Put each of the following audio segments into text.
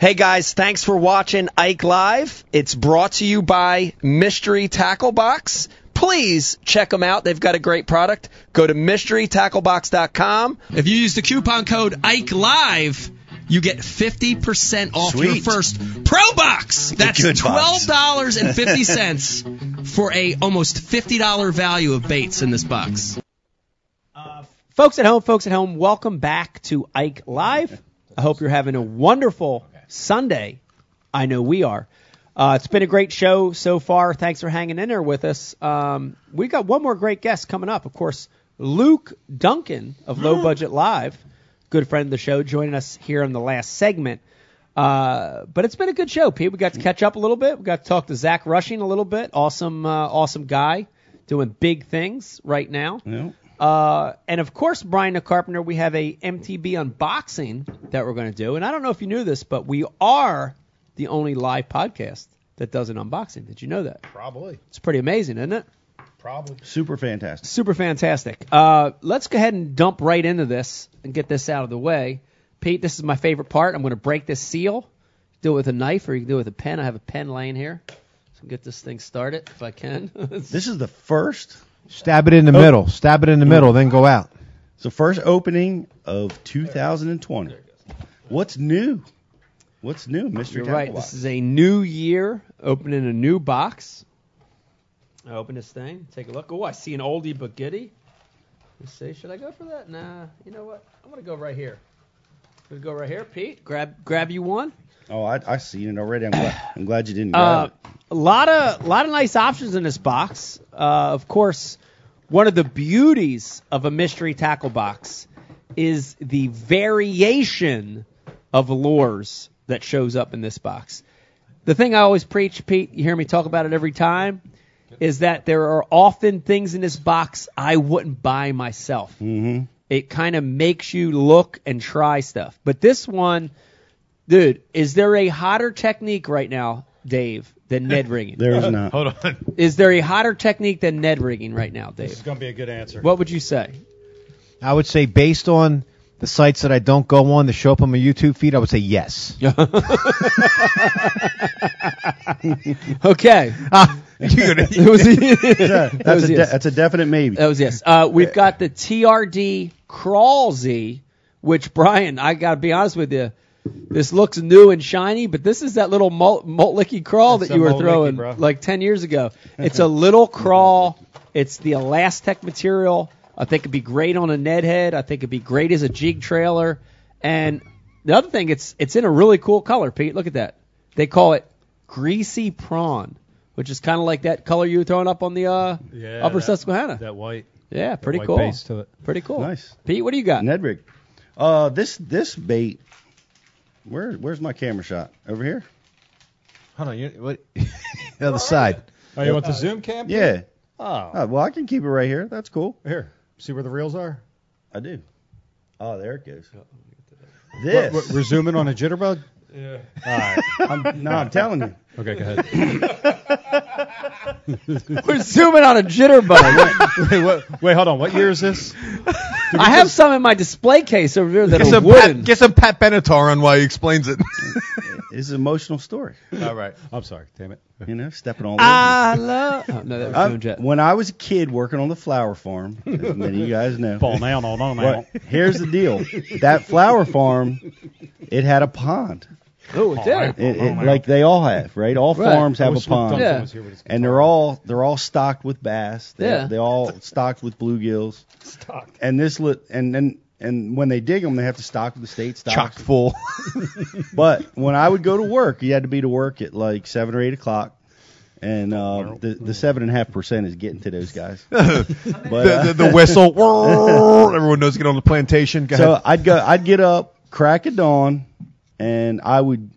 Hey guys, thanks for watching Ike Live. It's brought to you by Mystery Tackle Box. Please check them out. They've got a great product. Go to mysterytacklebox.com. If you use the coupon code Ike Live, you get 50% off your first Pro Box. That's $12.50 for a almost $50 value of baits in this box. Uh, folks at home, folks at home, welcome back to Ike Live. I hope you're having a wonderful Sunday. I know we are. Uh, it's been a great show so far. Thanks for hanging in there with us. Um, we got one more great guest coming up. Of course, Luke Duncan of Low Budget Live, good friend of the show, joining us here in the last segment. Uh, but it's been a good show, Pete. We got to catch up a little bit. We got to talk to Zach Rushing a little bit. Awesome, uh, awesome guy, doing big things right now. Yeah. Uh, and of course, Brian the Carpenter, we have a MTB unboxing that we're going to do. And I don't know if you knew this, but we are the only live podcast that does an unboxing. Did you know that? Probably. It's pretty amazing, isn't it? Probably. Super fantastic. Super fantastic. Uh, let's go ahead and dump right into this and get this out of the way. Pete, this is my favorite part. I'm going to break this seal. Do it with a knife or you can do it with a pen. I have a pen laying here. So get this thing started if I can. This is the first, Stab it in the Oh. middle. Stab it in the hmm. middle, then go out. it's the first opening of 2020. What's new? What's new, Mr. You're right. This is a new year, opening a new box. I open this thing, take a look. Oh, I see an oldie but goodie. Let's see, should I go for that? Nah. You know what? I'm gonna go right here. I'm gonna go right here, Pete. Grab, grab you one. Oh, I, I seen it already. I'm glad, I'm glad you didn't Uh, a lot of, lot of nice options in this box. Uh, of course, one of the beauties of a mystery tackle box is the variation of lures that shows up in this box. The thing I always preach, Pete, you hear me talk about it every time, is that there are often things in this box I wouldn't buy myself. Mm-hmm. It kind of makes you look and try stuff. But this one, dude, is there a hotter technique right now, Dave, than Ned rigging? There is not. Hold on. Is there a hotter technique than Ned rigging right now, This is going to be a good answer. What would you say? I would say based on the sites that I don't go on to show up on my YouTube feed, I would say yes. okay. It was, Yeah, that that's, was a de- yes. that's a definite maybe. That was yes. Uh, we've got the TRD Crawl Z, which Brian, I gotta be honest with you, this looks new and shiny, but this is that little malt, malt licky crawl It's that you were Malt Licky, throwing like ten years ago. It's a little crawl. It's the ElaZtech material. I think it'd be great on a Ned head. I think it'd be great as a jig trailer. And the other thing, it's it's in a really cool color, Pete. Look at that. They call it greasy prawn, which is kind of like that color you were throwing up on the uh, Yeah, upper that- Susquehanna. That white. Yeah, pretty white cool. base to it. Pretty cool. Nice. Pete, what do you got? Ned rig. Uh, this this bait. Where where's my camera shot? Over here. Hold on, you, what? the other side. Oh, you want the zoom cam? Yeah. Oh. Oh, well, I can keep it right here. That's cool. Here. See where the reels are? I do. Oh, there it goes. Oh, what, This. what, we're zooming on a jitterbug? Yeah. All right. I'm, no, I'm telling you. Okay, go ahead. We're zooming on a jitterbug. wait, what, wait, hold on. What year is this? I have some in my display case over there that Get are some, wooden. Pat, get some Pat Benatar on while he explains it. It's an emotional story. All right. I'm sorry. Damn it. You know, stepping all over. I love. Oh, no, that was uh, I- Jet. when I was a kid working on the flower farm, as many of you guys know. Fall down, on, on, Well, here's the deal. That flower farm, it had a pond. Oh, it did. It, it, like they all have, right? All Right. farms have a pond. Yeah. was here with his and guitar. they're all they're all stocked with bass. They, Yeah. they all stocked with bluegills. Stocked. And this lit, and then and when they dig them, they have to stock the state Chock full. But when I would go to work, you had to be to work at like seven or eight o'clock. And uh, the the seven and a half percent is getting to those guys. But, the, uh, the, the whistle. Everyone knows get on the plantation. Go So ahead. I'd go, I'd get up, crack of dawn, and I would,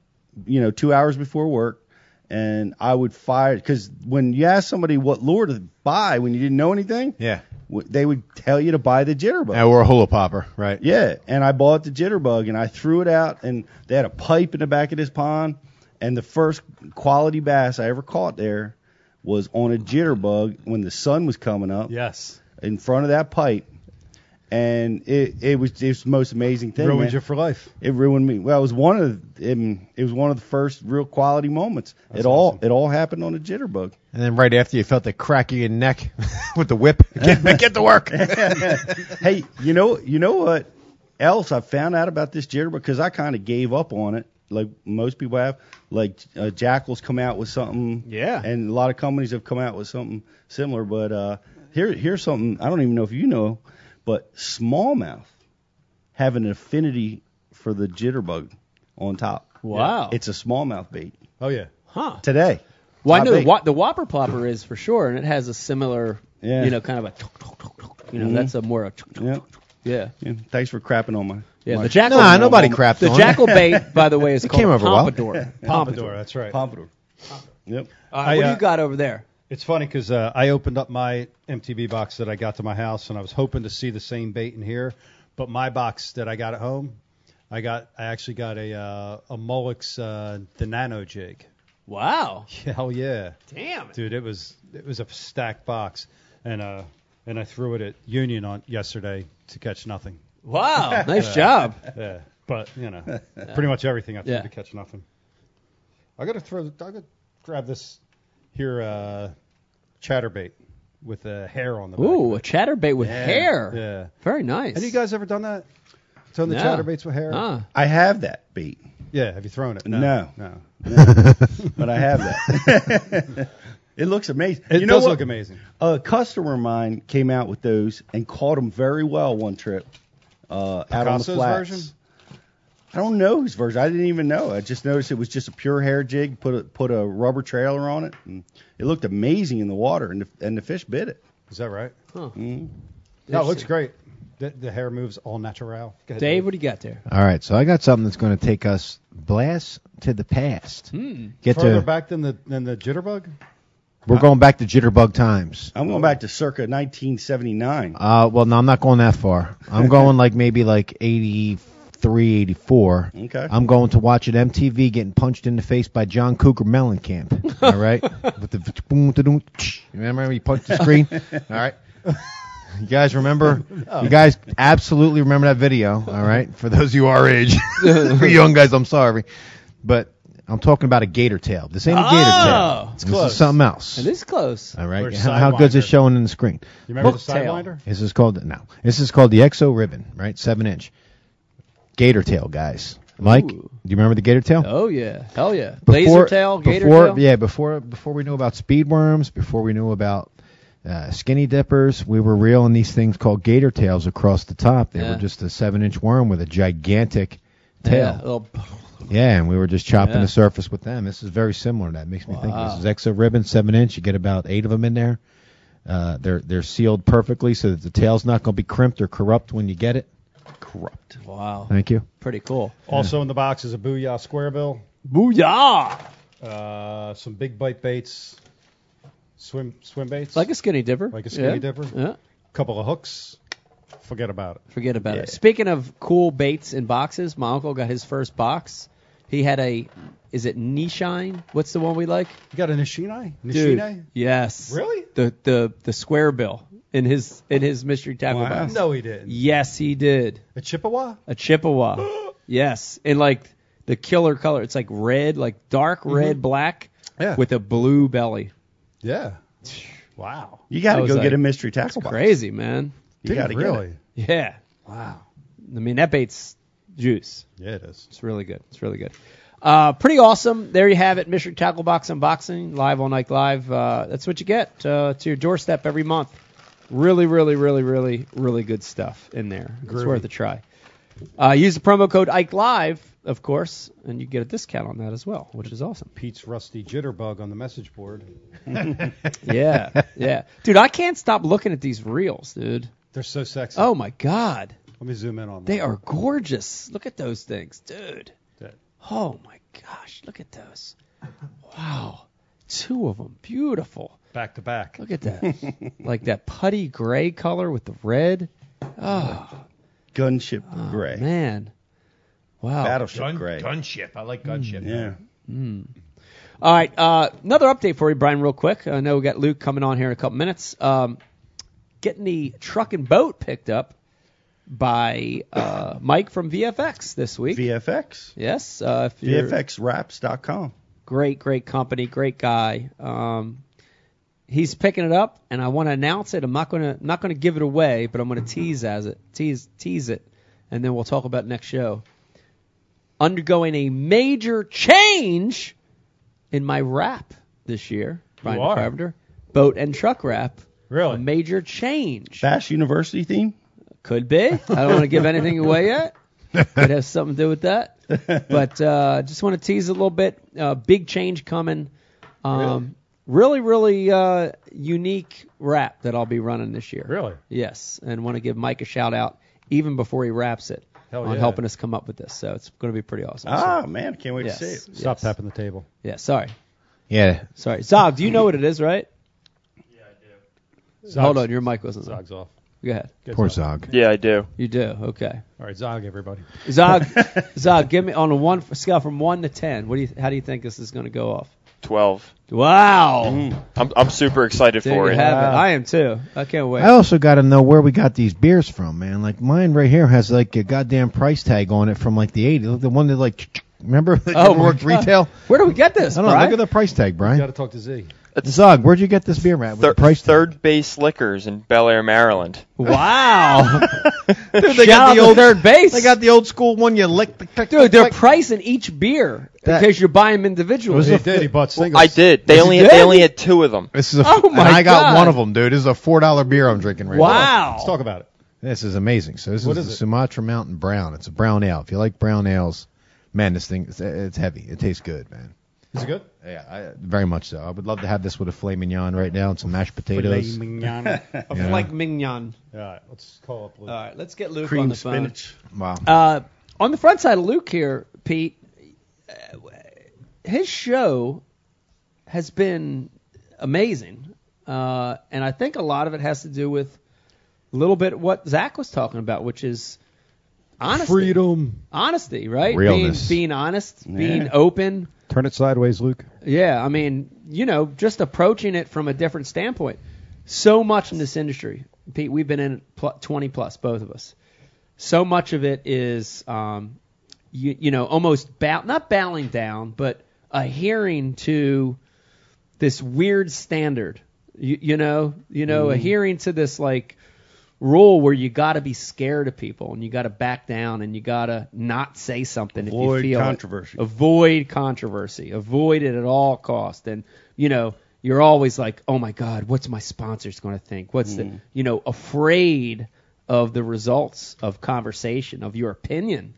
you know, two hours before work, and I would fire because when you ask somebody what lure to buy when you didn't know anything, Yeah. w- they would tell you to buy the jitterbug. Yeah, we're a hula popper, right? Yeah, and I bought the jitterbug and I threw it out, and they had a pipe in the back of this pond, and the first quality bass I ever caught there was on a jitterbug when the sun was coming up Yes. in front of that pipe. And it it was it was the most amazing thing. Ruined man. you for life. It ruined me. Well, it was one of it, it was one of the first real quality moments. That's it all it all happened on a jitterbug. And then right after you felt the crack in your neck with the whip. Get, get to work. hey, you know you know what else I found out about this jitterbug because I kind of gave up on it, like most people have. Like uh, Jackall's come out with something, Yeah. and a lot of companies have come out with something similar. But uh, here here's something I don't even know if you know, but smallmouth have an affinity for the jitterbug on top. Wow. It's a smallmouth bait Oh yeah. huh. today. Well, I know the, bait. wa- the Whopper Plopper is for sure, and it has a similar, Yeah. you know, kind of a, tuk, tuk, tuk, tuk. you know, Mhm. that's a more, a tuk, tuk, Yeah. yeah. yeah. Thanks for crapping on my. Yeah, my the Jackall. Nah, nobody crapped The on it. Jackall bait, by the way, is It called came over well. pompadour. Pompadour. That's right. pompadour. Yep. Uh, I, what do you got over there? It's funny because uh, I opened up my MTB box that I got to my house, and I was hoping to see the same bait in here. But my box that I got at home, I got I actually got a uh, a Molix uh, the Nano jig. Wow. Hell yeah, Damn. dude! It was it was a stacked box, and uh and I threw it at Union on yesterday to catch nothing. Wow. Nice job. Yeah, but you know, pretty much everything I threw Yeah. to catch nothing. I gotta throw. I gotta grab this here uh, chatterbait with a hair on the back. Ooh, a chatterbait with Yeah, hair. Yeah. Very nice. Have you guys ever done that? Thrown the No. chatterbaits with hair? Ah. I have that bait. Yeah. Have you thrown it? No. No. but I have that. it looks amazing. It you know does what? look amazing. A customer of mine came out with those and caught them very well one trip uh, out on the Picasso's flats. version? I don't know whose version. I didn't even know. I just noticed it was just a pure hair jig. Put a put a rubber trailer on it, and it looked amazing in the water, and the, and the fish bit it. Is that right? Huh. Mhm. No, it looks great. The, the hair moves all natural. Ahead, Dave, what do you got there? All right, so I got something that's going to take us blast to the past. Hmm. Get Further to back than the than the jitterbug. we're going back to jitterbug times. I'm going back to circa 1979. Uh, well, no, I'm not going that far. I'm going like maybe like 83, 84. Okay. I'm going to watch an MTV getting punched in the face by John Cougar Mellencamp. All right, with the boom, da-doom, tsh. remember when he punched the screen? All right. You guys remember? You guys absolutely remember that video, all right? For those of you our age, for young guys, I'm sorry, but I'm talking about a gator tail. This ain't a gator Oh, tail. it's this close. is something else. It is close. All right. Or How, how good's it Sidewinder. showing in the screen? You remember Look, the tail. sidewinder? This is called no. This is called the Exo Ribbon, right? Seven inch. Gator tail, guys. Mike, Ooh. do you remember the gator tail? Oh yeah, hell yeah. Laser tail, gator before, tail. Yeah, before before we knew about speed worms, before we knew about uh, skinny dippers, we were reeling these things called gator tails across the top. They Yeah. were just a seven inch worm with a gigantic Yeah, tail. little- Yeah, and we were just chopping Yeah. the surface with them. This is very similar. to That makes me think this is Exo Ribbon, seven inch. You get about eight of them in there. Uh, they're they're sealed perfectly so that the tail's not going to be crimped or corrupt when you get it. Corrupt. wow, Thank you. pretty cool. Also in the box is a Booyah Square Bill, Booyah! uh, some big bite baits, swim swim baits, Like a skinny dipper. Like a skinny Yeah. dipper? Yeah. couple of hooks. Forget about it. Forget about Yeah. it. Speaking of cool baits in boxes, my uncle got his first box. He had a, is it Nishine? What's the one we like? You got a Nishine? Dude, Nishine? yes. Really? The the the square bill in his in his mystery tackle Wow. box. No, he didn't. Yes, he did. A Chippewa? A Chippewa. yes, and like the killer color. It's like red, like dark mm-hmm. red, black, Yeah. with a blue belly. Yeah. Wow. You got to go like, get a mystery tackle box. Crazy, man. You got to he really? Get it. Yeah. Wow. I mean, that bait's juice. Yeah, it is. It's really good. It's really good. Uh, pretty awesome. There you have it, Mystery Tackle Box Unboxing, live on Ike Live. Uh, that's what you get uh, to your doorstep every month. Really, really, really, really, really good stuff in there. It's worth a try. Uh, use the promo code Ike Live, of course, and you get a discount on that as well, which is awesome. Pete's rusty jitterbug on the message board. Yeah, yeah, dude, I can't stop looking at these reels, dude. They're so sexy. Oh my god, Let me zoom in on them. they them. are gorgeous. Look at those things, dude. That- Oh my gosh, look at those. Wow. Two of them. Beautiful. Back to back. Look at that. like that putty gray color with the red. Oh, Gunship oh, gray. man. Wow. Battleship gray. gunship. I like gunship. Yeah. All right. Uh, another update for you, Brian, real quick. I know we got Luke coming on here in a couple minutes. Um, getting the truck and boat picked up by uh, Mike from VFX this week. VFX. yes, uh, if VFXWraps.com. great, great company, great guy. Um, he's picking it up, and I want to announce it. I'm not gonna not gonna give it away, but I'm gonna tease as it tease tease it, and then we'll talk about next show. Undergoing a major change in my wrap this year, Brian? Carpenter, boat and truck wrap. Really? A major change. Bass University theme. Could be. I don't want to give anything away yet. Could have something to do with that. But uh, just want to tease a little bit. Uh, big change coming. Um, really, really uh, unique rap that I'll be running this year. Really? Yes, and want to give Mike a shout out even before he wraps it Hell on yeah. helping us come up with this. So it's going to be pretty awesome. Ah, man, can't wait yes. to see it. Stop yes. tapping the table. Yeah, sorry. Yeah. Sorry. Zog, do you know what it is, right? Yeah, I do. Zog's, Hold on, your mic wasn't on. Zog's off. Go ahead. Good Poor Zog. Zog. Yeah, I do. You do. Okay. All right, Zog, everybody. Zog, Zog, give me on a one scale from one to ten. What do you? How do you think this is going to go off? Twelve. Wow. Mm. I'm I'm super excited There for you it. have it. I am too. I can't wait. I also got to know where we got these beers from, man. Like mine right here has like a goddamn price tag on it from like the 80s. The one that like remember that Oh, never my worked God. retail. Where do we get this? I don't know. Brian? Look at the price tag, You Brian. got to talk to Z. Zog, where'd you get this beer, Matt? Thir- the price tag? third base liquors in Bel Air, Maryland. Wow. Dude, they Shout out to third base. They got the old school one you lick. The, click, Dude, click, they're click. pricing each beer That- in case you buy them individually. He did. He bought singles. I did. They Yes, only you had, they only had two of them. This is a, Oh, my and I got God. one of them, dude. This is a four dollar beer I'm drinking right now. Wow. Let's talk about it. This is amazing. So this What is, is the it? Sumatra Mountain Brown. It's a brown ale. If you like brown ales, man, this thing it's, it's heavy. It tastes good, man. Is it good? Yeah, I, very much so. I would love to have this with a filet mignon right now and some mashed potatoes. Filet mignon. A Yeah. flake mignon. All right, let's call up Luke. All right, let's get Luke on Cream the phone. spinach. Wow. Uh, on the front side of Luke here, Pete, uh, his show has been amazing, uh, and I think a lot of it has to do with a little bit what Zach was talking about, which is honesty. Freedom. honesty, right? Realness. Being, being honest, being open. Turn it sideways, Luke. Yeah, I mean, you know, just approaching it from a different standpoint. So much in this industry, Pete. We've been in 20 plus, both of us. So much of it is, um, you, you know, almost bow, not bowing down, but adhering to this weird standard. You, you know, you know, adhering to this like rule where you got to be scared of people and you got to back down and you got to not say something if Avoid you feel it. controversy. Avoid controversy. Avoid it at all costs. And you know, you're always like, oh my God, what's my sponsors going to think? What's the, you know, afraid of the results of conversation, of your opinion.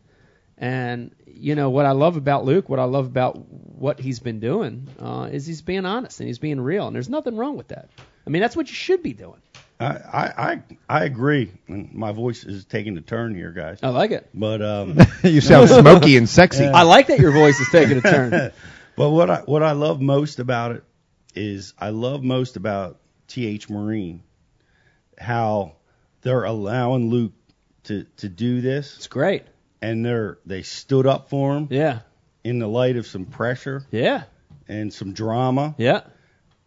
And you know what I love about Luke, what I love about what he's been doing, uh, is he's being honest and he's being real, and there's nothing wrong with that. I mean, that's what you should be doing. I, I, I, I agree. And my voice is taking a turn here, guys. I like it. But um, you sound smoky and sexy. I like that your voice is taking a turn. but what I what I love most about it is I love most about TH Marine how they're allowing Luke to to do this It's great. and they're they stood up for him Yeah. in the light of some pressure Yeah. and some drama. Yeah.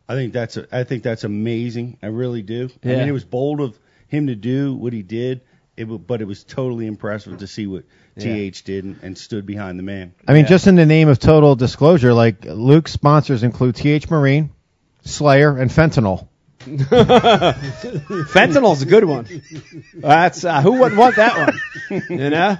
I think that's a, I think that's amazing. I really do. I mean, it was bold of him to do what he did, it, wa- but it was totally impressive to see what TH did and, and stood behind the man. I mean, just in the name of total disclosure, like Luke's sponsors include TH Marine, Slayer, and Fentanyl. Fentanyl's a good one. That's uh, who wouldn't want that one, you know.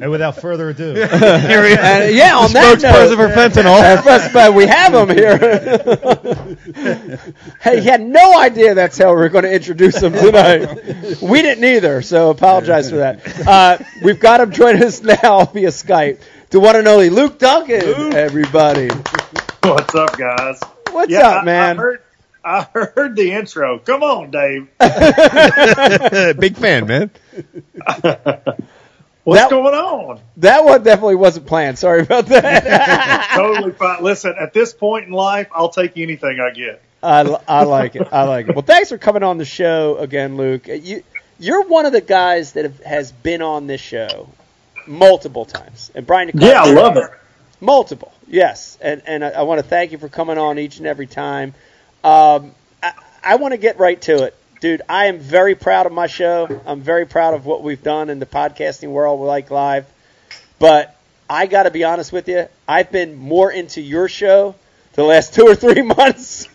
And without further ado, And, yeah, on that Spokesperson note, for fentanyl. Uh, first, but we have him here. hey, he had no idea that's how we are going to introduce him tonight. We didn't either, so apologize for that. Uh, we've got him joining us now via Skype. To one and only Luke Duncan, everybody. What's up, guys? What's yeah, up, man? I, I heard, I heard the intro. Come on, Dave. Big fan, man. What's That- going on? that one definitely wasn't planned. Sorry about that. totally fine. Listen, at this point in life, I'll take anything I get. I, I like it. I like it. Well, thanks for coming on the show again, Luke. Uh, you you're one of the guys that have, has been on this show multiple times, and Brian. DeCarlo- Yeah, I love it. Multiple, yes, and and I, I want to thank you for coming on each and every time. Um, I, I want to get right to it. dude, I am very proud of my show. I'm very proud of what we've done in the podcasting world Like Live. But I got to be honest with you, I've been more into your show the last two or three months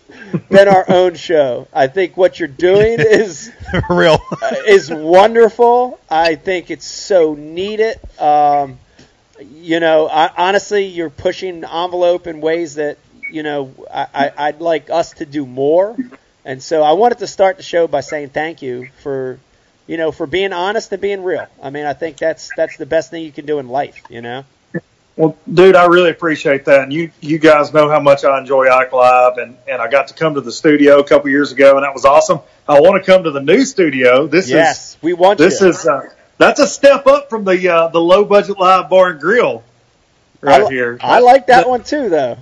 than our own show. I think what you're doing is Real. is wonderful. I think it's so needed. Um, you know, I, honestly, you're pushing the envelope in ways that you know I, I, I'd like us to do more. And so I wanted to start the show by saying thank you for, you know, for being honest and being real. I mean, I think that's that's the best thing you can do in life. You know. Well, dude, I really appreciate that. And you, you guys know how much I enjoy Ike Live, and, and I got to come to the studio a couple years ago, and that was awesome. I want to come to the new studio. This yes, is we want this you. is uh, that's a step up from the uh, the low budget live bar and grill right I, here. I like that one too, though.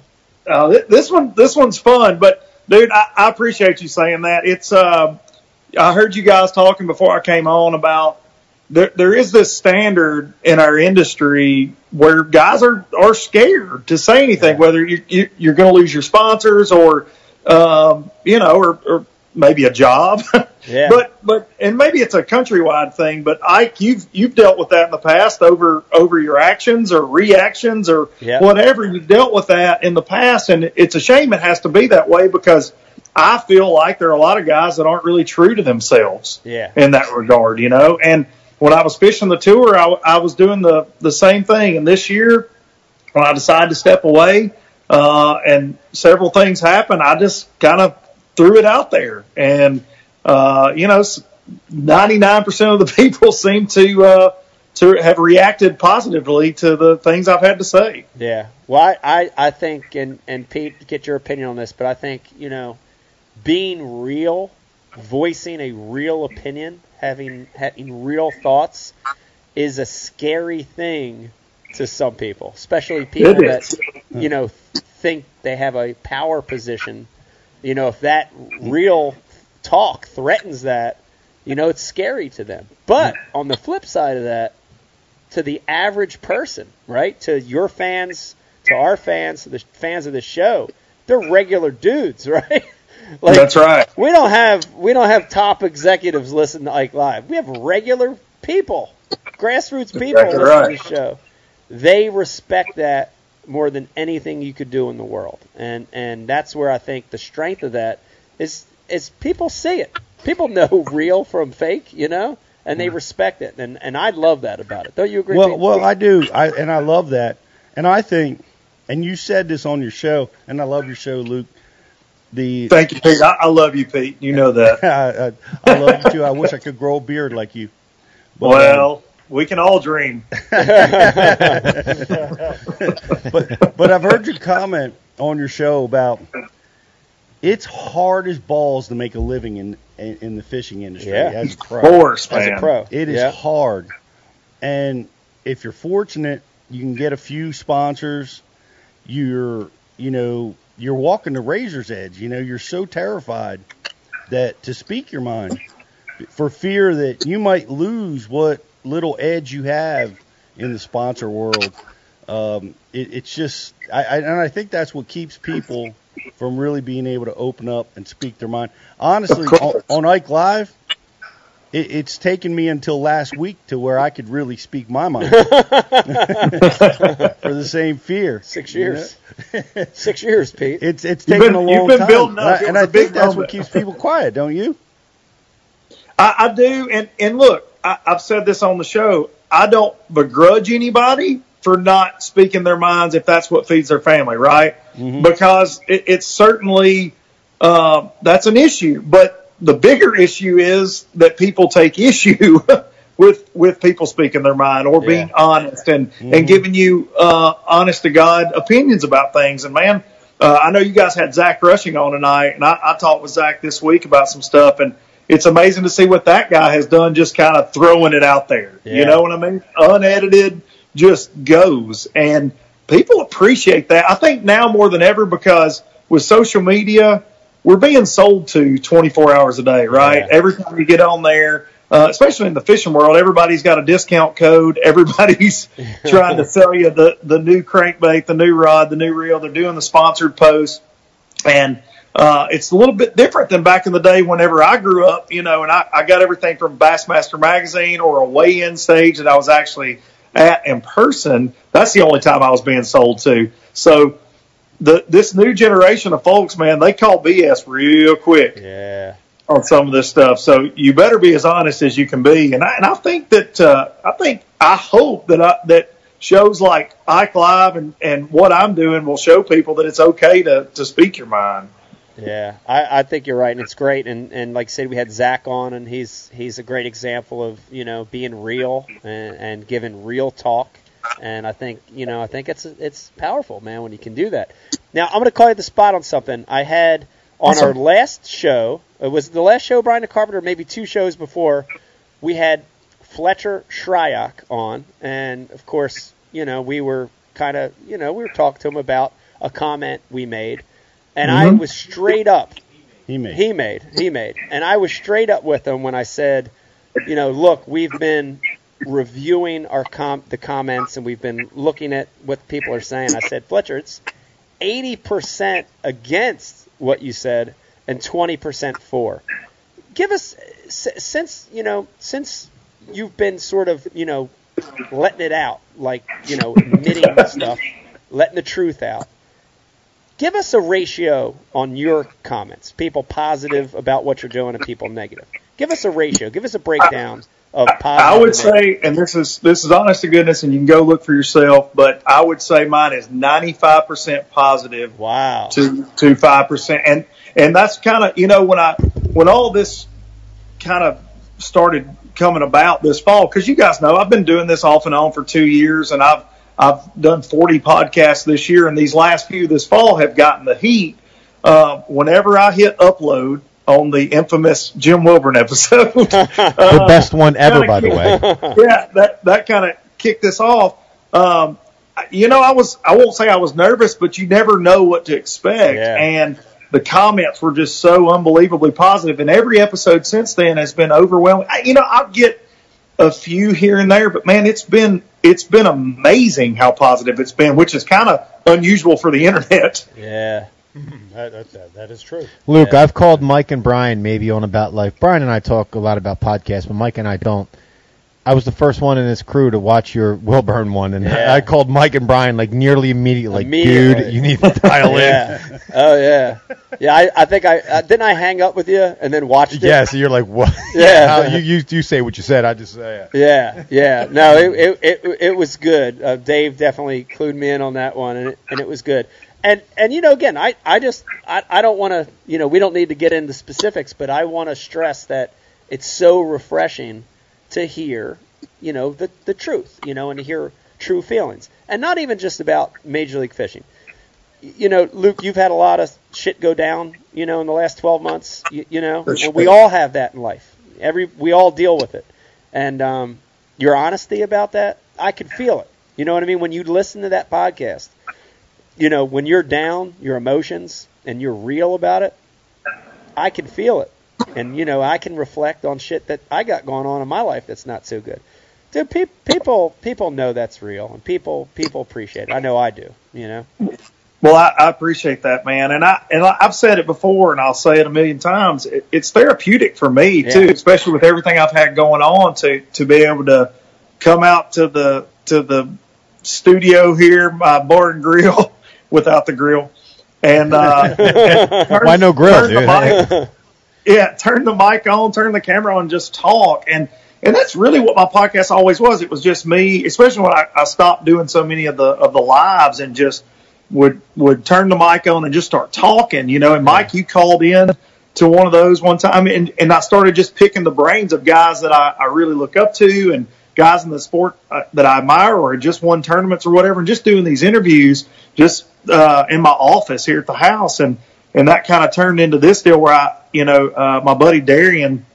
Uh, th- this one, this one's fun, but dude, I, I appreciate you saying that. It's, uh, I heard you guys talking before I came on about there, there is this standard in our industry where guys are, are scared to say anything, whether you, you, you're going to lose your sponsors or, um, you know, or, or maybe a job. Yeah. But but and maybe it's a countrywide thing, but Ike, you've you've dealt with that in the past over over your actions or reactions or Yeah. whatever. You've dealt with that in the past, and it's a shame it has to be that way because I feel like there are a lot of guys that aren't really true to themselves Yeah. in that regard, you know. And when I was fishing the tour, I, I was doing the the same thing. And this year, when I decided to step away, uh, and several things happened, I just kind of threw it out there. And uh, you know, ninety nine percent of the people seem to uh, to have reacted positively to the things I've had to say. Yeah. Well, I, I, I think, and, and Pete, get your opinion on this, but I think, you know, being real, voicing a real opinion, having, having real thoughts is a scary thing to some people, especially people that, you know, think they have a power position. You know, if that real talk threatens that, you know, it's scary to them. But on the flip side of that, to the average person, right? To your fans, to our fans, to the fans of the show, they're regular dudes, right? like, That's right. We don't have we don't have top executives listen to Ike Live. We have regular people, grassroots people Exactly listen right. to the show. They respect that more than anything you could do in the world, and and that's where I think the strength of that is is people see it. People know real from fake, you know, and they respect it, and and I love that about it. Don't you agree? Well, Pete? well, I do, I, and I love that, and I think, and you said this on your show, and I love your show, Luke. The Thank you, Pete. I, I love you, Pete. You know that. I, I, I love you too. I wish I could grow a beard like you. But, um, well, we can all dream. but but I've heard your comment on your show about it's hard as balls to make a living in in, in the fishing industry Yeah. as a pro. Force, as a pro, It is Yeah. hard, and if you're fortunate, you can get a few sponsors. You're you know you're walking the razor's edge. You know you're so terrified that to speak your mind for fear that you might lose what little edge you have in the sponsor world. Um, it, it's just, I, I, and I think that's what keeps people from really being able to open up and speak their mind. Honestly, on, on Ike Live, it, it's taken me until last week to where I could really speak my mind for the same fear. Six you know? years. Six years, Pete. It's it's You've taken been- a you've long been time, building and up. I, and was I a big think that's what keeps people quiet, don't you? I, I do, and and look, I, I've said this on the show. I don't begrudge anybody for not speaking their minds if that's what feeds their family, right? Because it, it's certainly uh, that's an issue. But the bigger issue is that people take issue with with people speaking their mind or being honest and and giving you uh, honest to God opinions about things. And man, uh, I know you guys had Zach Rushing on tonight, and I, I talked with Zach this week about some stuff, and it's amazing to see what that guy has done, just kind of throwing it out there. Yeah. You know what I mean? Unedited, just goes, and people appreciate that. I think now more than ever because with social media, we're being sold to 24 hours a day, right? Yeah. Every time you get on there, uh, especially in the fishing world, everybody's got a discount code. Everybody's trying to sell you the, the new crankbait, the new rod, the new reel. They're doing the sponsored posts. And uh, it's a little bit different than back in the day whenever I grew up, you know, and I, I got everything from Bassmaster magazine or a weigh-in stage that I was actually at in person. That's the only time I was being sold to. So the this new generation of folks, man, they call BS real quick Yeah. on some of this stuff. So you better be as honest as you can be. And I, and I think that uh, I think I hope that I, that shows like Ike Live and, and what I'm doing will show people that it's okay to, to speak your mind. Yeah, I, I think you're right, and it's great. And, and like I said, we had Zach on, and he's he's a great example of you know being real and, and giving real talk. And I think you know I think it's it's powerful, man, when you can do that. Now I'm going to call you the spot on something. I had on our last show. It was the last show, Brian the Carpenter, maybe two shows before. We had Fletcher Shryock on, and of course, you know we were kind of you know we were talking to him about a comment we made, and I mm-hmm. was straight up He made. he made. He made. And I was straight up with him when I said, you know, look, we've been reviewing our com- the comments and we've been looking at what people are saying. I said, Fletcher, it's 80% against what you said and 20% for. Give us since, you know, since you've been sort of, you know, letting it out, like, you know, admitting stuff, letting the truth out give us a ratio on your comments. People positive about what you're doing and people negative. Give us a ratio. Give us a breakdown of positive. I would and say, and this is this is honest to goodness, and you can go look for yourself, but I would say mine is 95% positive wow. to to five percent, and and that's kind of you know when I when all this kind of started coming about this fall, because you guys know I've been doing this off and on for two years, and I've I've done 40 podcasts this year, and these last few this fall have gotten the heat. Uh, whenever I hit upload on the infamous Jim Wilburn episode, The best one ever, kinda by the way. yeah, that that kind of kicked this off. Um, you know, I was I won't say I was nervous, but you never know what to expect, Yeah. and the comments were just so unbelievably positive, and every episode since then has been overwhelming. I, you know, I'll get a few here and there, but man, it's been it's been amazing how positive it's been, which is kind of unusual for the internet. Yeah. Hmm, that, that, that, that is true. Luke, I've called Mike and Brian maybe on about life. Brian and I talk a lot about podcasts, but Mike and I don't. I was the first one in this crew to watch your Wilburn one, and Yeah. I called Mike and Brian like nearly immediately. Like, Immediately. dude, you need to dial in. Oh yeah. Yeah. I, I think I uh, didn't I hang up with you and then watched it. Yeah, so you're like, what? Yeah. You, you you say what you said. I just say it. Yeah, yeah. No, it it it, it was good. Uh, Dave definitely clued me in on that one, and it, and it was good. And and you know, again, I I just I I don't want to you know we don't need to get into specifics, but I want to stress that it's so refreshing to hear you know the the truth, you know, and to hear true feelings, and not even just about Major League Fishing. You know, Luke, you've had a lot of shit go down, you know, in the last 12 months, you, you know, sure. and we all have that in life. Every we all deal with it. And um, your honesty about that, I could feel it. You know what I mean? When you listen to that podcast, you know, when you're down, your emotions, and you're real about it, I can feel it. And, you know, I can reflect on shit that I got going on in my life that's not so good. Dude, pe- people people know that's real, and people people appreciate it. I know I do. You know. Well, I, I appreciate that, man, and I and I- I've said it before, and I'll say it a million times. It, it's therapeutic for me too, especially with everything I've had going on. To to be able to come out to the to the studio here, my bar and grill, without the grill, and, uh, and turn- Why no grill, turn the dude? yeah, turn the mic on, turn the camera on, and just talk. And and that's really what my podcast always was. It was just me, especially when I, I stopped doing so many of the of the lives and just would would turn the mic on and just start talking, you know. And Mike, you called in to one of those one time, and and I started just picking the brains of guys that I, I really look up to and guys in the sport uh, that I admire or just won tournaments or whatever, and just doing these interviews just uh, in my office here at the house, and and that kind of turned into this deal where I, you know, uh, my buddy Darian.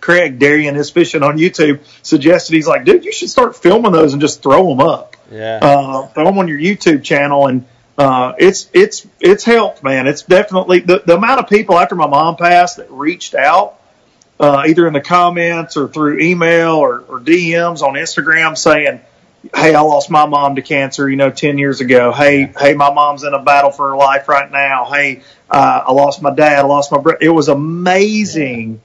Craig Darian is fishing on YouTube suggested he's like, dude, you should start filming those and just throw them up Yeah. uh, throw them on your YouTube channel, and uh, it's it's it's helped, man. It's definitely the the amount of people after my mom passed that reached out, uh, either in the comments or through email or, or DMs on Instagram saying, hey, I lost my mom to cancer, you know, 10 years ago. Hey, hey, my mom's in a battle for her life right now. Hey, uh, I lost my dad. I lost my brother. It was amazing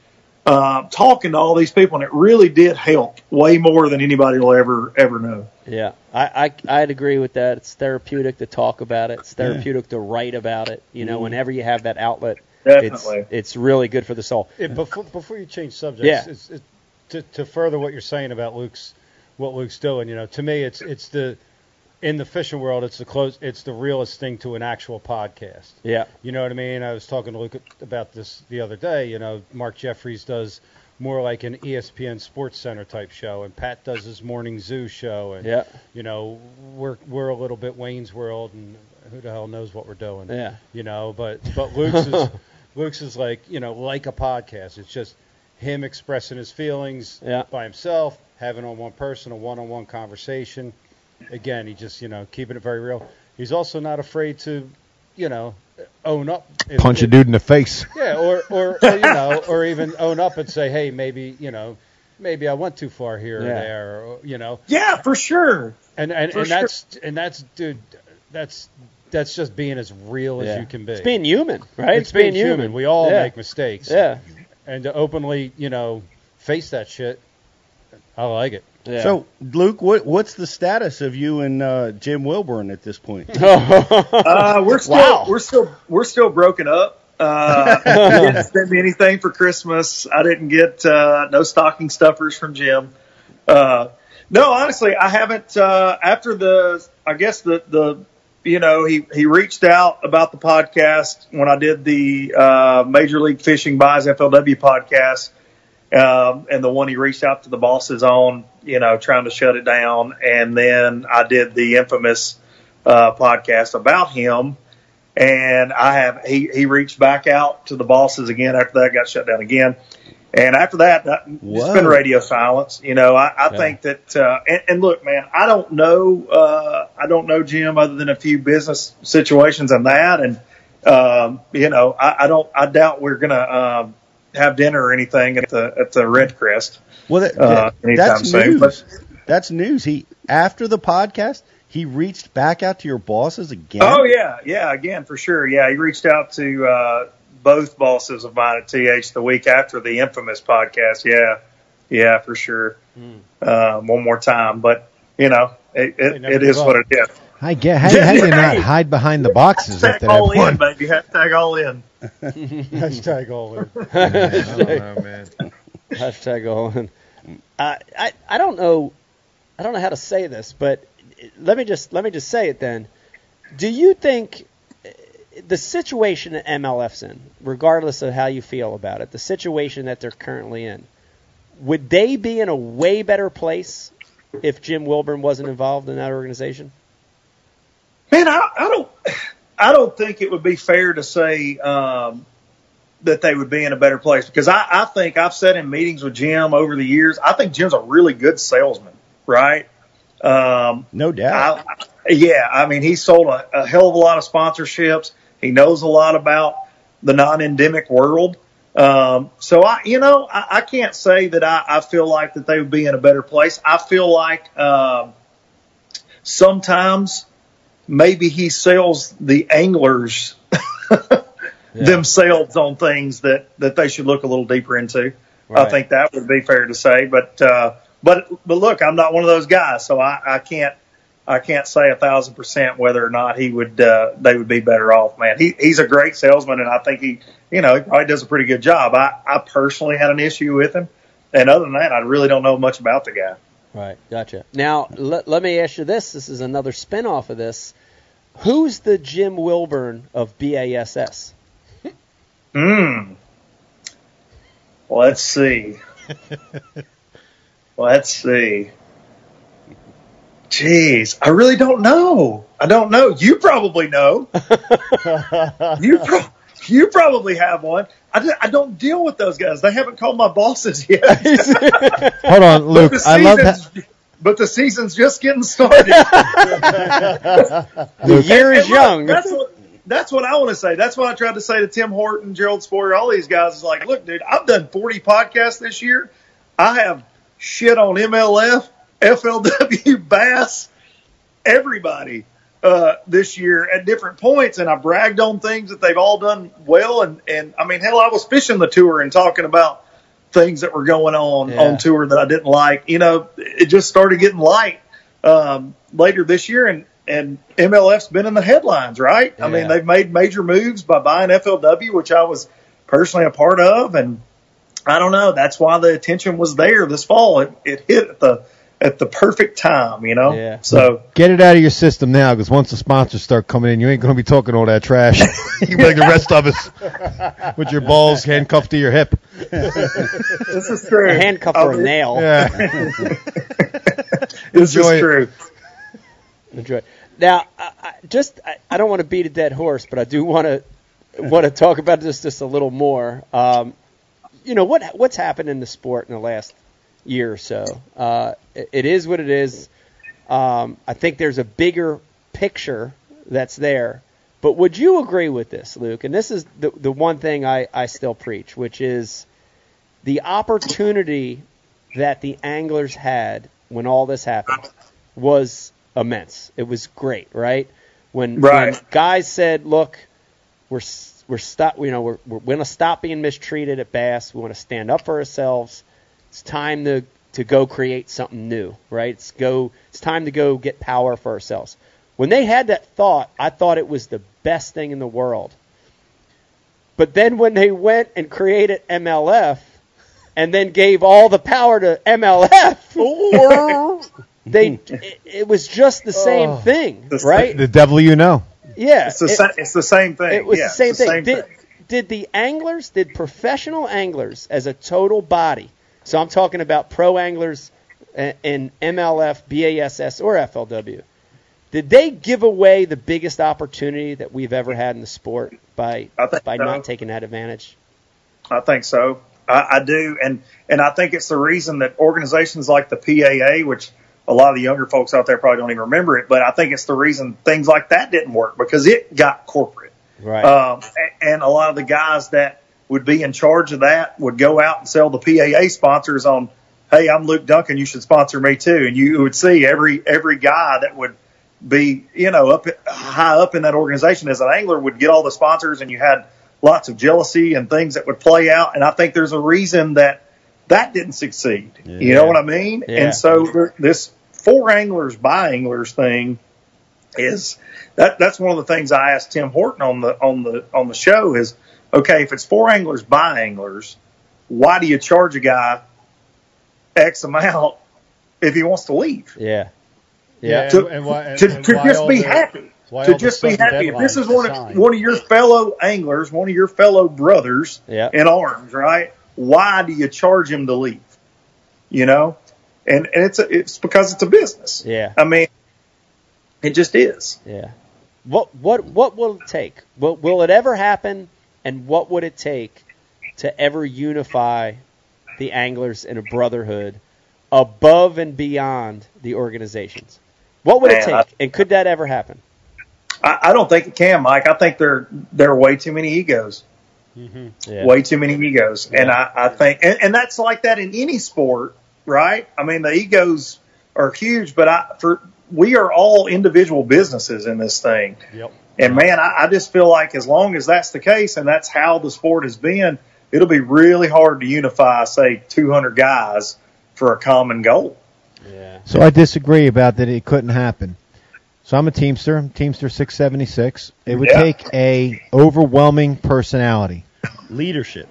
uh, talking to all these people, and it really did help way more than anybody will ever ever know. Yeah, I, I I'd agree with that. It's therapeutic to talk about it. It's therapeutic to write about it. You know, whenever you have that outlet, Definitely. it's it's really good for the soul. Yeah, before before you change subjects, Yeah. it's, it, to to further what you're saying about Luke's what Luke's doing, you know, to me it's it's the in the fishing world it's the close it's the realest thing to an actual podcast. Yeah, You know what I mean? I was talking to Luke about this the other day. You know, Mark Jeffries does more like an ESPN Sports Center type show, and Pat does his morning zoo show, and yeah, you know, we're we're a little bit Wayne's World, and who the hell knows what we're doing? yeah. you know. But but Luke's is Luke's is like you know like a podcast. It's just him expressing his feelings Yeah. by himself, having on one person a one-on-one conversation. Again, he just you know keeping it very real. He's also not afraid to you know own up. if- Punch a dude in the face. Yeah, or, or or you know, or even own up and say, hey, maybe you know. Maybe I went too far here Yeah. or there, or, you know, Yeah, for sure. and and, For and sure. that's and that's dude, that's that's just being as real yeah. as you can be. It's being human, right? It's being human. We all yeah. make mistakes. Yeah, And to openly, you know, face that shit, I like it. yeah. So, Luke, what what's the status of you and uh, Jim Wilburn at this point? Uh, we're still Wow. we're still we're still broken up. Uh, he didn't send me anything for Christmas. I didn't get uh, no stocking stuffers from Jim. Uh, no, honestly, I haven't. Uh, after the, I guess the the, you know, he he reached out about the podcast when I did the uh, Major League Fishing Buys FLW podcast, um, and the one he reached out to the bosses on, you know, trying to shut it down, and then I did the infamous uh, podcast about him. And I have he he reached back out to the bosses again after that got shut down again. And after that, that it's Whoa. been radio silence. You know, I, I think that, uh, and, and look, man, I don't know, uh, I don't know Jim other than a few business situations and that. And, um, you know, I, I don't, I doubt we're going to, um, have dinner or anything at the, at the Red Crest. Well, that, Uh, anytime that's soon, news. but- That's news. He after the podcast, he reached back out to your bosses again. Oh yeah, yeah, again for sure. Yeah, he reached out to uh, both bosses of mine at TH the week after the infamous podcast. Yeah, yeah, for sure. Um, one more time, but you know, it, it, it is give what it is. I get how, how do you not hide behind the boxes Hashtag after that all in, one? baby. Hashtag all in. Hashtag all in. I don't know, man. Hashtag all in. Uh, I I don't know, I don't know how to say this, but let me just let me just say it then. Do you think uh, the situation that MLF's in, regardless of how you feel about it, the situation that they're currently in, would they be in a way better place if Jim Wilburn wasn't involved in that organization? Man, I, I don't, I don't think it would be fair to say um, that they would be in a better place because I, I think I've said in meetings with Jim over the years, I think Jim's a really good salesman, right? Um, no doubt. I, yeah, I mean, he sold a, a hell of a lot of sponsorships. He knows a lot about the non-endemic world. Um, so I, you know, I, I can't say that I, I feel like that they would be in a better place. I feel like um, sometimes maybe he sells the anglers themselves on things that that they should look a little deeper into. I think that would be fair to say, but uh, but but look, I'm not one of those guys, so I, I can't I can't say a thousand percent whether or not he would uh, they would be better off. Man, he he's a great salesman, and I think he you know he probably does a pretty good job. I I personally had an issue with him, and other than that, I really don't know much about the guy. Right, gotcha. Now, let, let me ask you this. This is another spin off of this. Who's the Jim Wilburn of BASS? Hmm. Let's see. Let's see. Jeez, I really don't know. I don't know. You probably know. you pro- you probably have one. I I don't deal with those guys. They haven't called my bosses yet. Hold on, Luke. But the I love season's- that. But the season's just getting started. The year is young. That's what that's what I want to say. That's what I tried to say to Tim Horton, Gerald Spohrer, all these guys. Is like, look, dude, I've done 40 podcasts this year. I have shit on MLF FLW, Bass, everybody uh, this year at different points, and I bragged on things that they've all done well. And and I mean, hell, I was fishing the tour and talking about things that were going on Yeah. on tour that I didn't like. You know, it just started getting light um, later this year, and and MLF's been in the headlines, right? I mean, they've made major moves by buying FLW, which I was personally a part of, and I don't know. That's why the attention was there this fall. It, it hit at the at the perfect time, you know. Yeah. So Get it out of your system now, because once the sponsors start coming in, you ain't going to be talking all that trash. you can be like the rest of us, with your balls handcuffed to your hip. this is true. A handcuff or a nail. Yeah. This Enjoy is it. true. Enjoy. Now, I, I just I, I don't want to beat a dead horse, but I do want to want to talk about this just a little more. Um, you know what what's happened in the sport in the last year or so. Uh, it, is what it is. Um, I think there's a bigger picture that's there. But would you agree with this, Luke? And this is the the one thing I, I still preach, which is the opportunity that the anglers had when all this happened was immense. It was great, right? When, Right. when guys said, "Look, we're we're stop, you know, we're we're going to stop being mistreated at Bass. We want to stand up for ourselves. It's time to to go create something new, right? It's go. It's time to go get power for ourselves." When they had that thought, I thought it was the best thing in the world. But then when they went and created MLF and then gave all the power to MLF, they it, it was just the same oh. thing, The right? The devil you know. Yeah, It's the it- sa- it's the same thing. it was Yeah, the same it's the thing. same did, thing. did the anglers, did professional anglers as a total body, so I'm talking about pro anglers in MLF, BASS, or FLW, did they give away the biggest opportunity that we've ever had in the sport by by so. not taking that advantage? I think so. I, I do, and and I think it's the reason that organizations like the PAA, which a lot of the younger folks out there probably don't even remember it, but I think it's the reason things like that didn't work because it got corporate. Right. Um, and a lot of the guys that would be in charge of that would go out and sell the PAA sponsors on, hey, I'm Luke Dunkin, you should sponsor me too. And you would see every every guy that would be, you know, up high up in that organization as an angler would get all the sponsors, and you had lots of jealousy and things that would play out. And I think there's a reason that that didn't succeed. You know what I mean? Yeah. And so this for anglers by anglers thing is that that's one of the things I asked Tim Horton on the on the on the show is okay if it's for anglers by anglers, why do you charge a guy X amount if he wants to leave? Yeah. Yeah, Yeah. To, and why- and- to, and to just be the- happy. To just be happy. If this is one of one of your fellow anglers, one of your fellow brothers Yeah. in arms, right? Why do you charge him to leave? You know, and, and it's a, it's because it's a business. Yeah. I mean, it just is. Yeah. What what what will it take? Will will it ever happen? And what would it take to ever unify the anglers in a brotherhood above and beyond the organizations? What would it Man, I- take? And could that ever happen? I, I don't think it can, Mike. I think there there are way too many egos. Mm-hmm. Yeah. Way too many egos, and I, I think, and, and that's like that in any sport, right? I mean, the egos are huge, but I for we are all individual businesses in this thing. Yep. And man, I, I just feel like as long as that's the case, and that's how the sport has been, it'll be really hard to unify, say, 200 guys for a common goal. Yeah. So I disagree about that. It couldn't happen. So I'm a Teamster, Teamster 676. It would Yeah. take a overwhelming personality Leadership.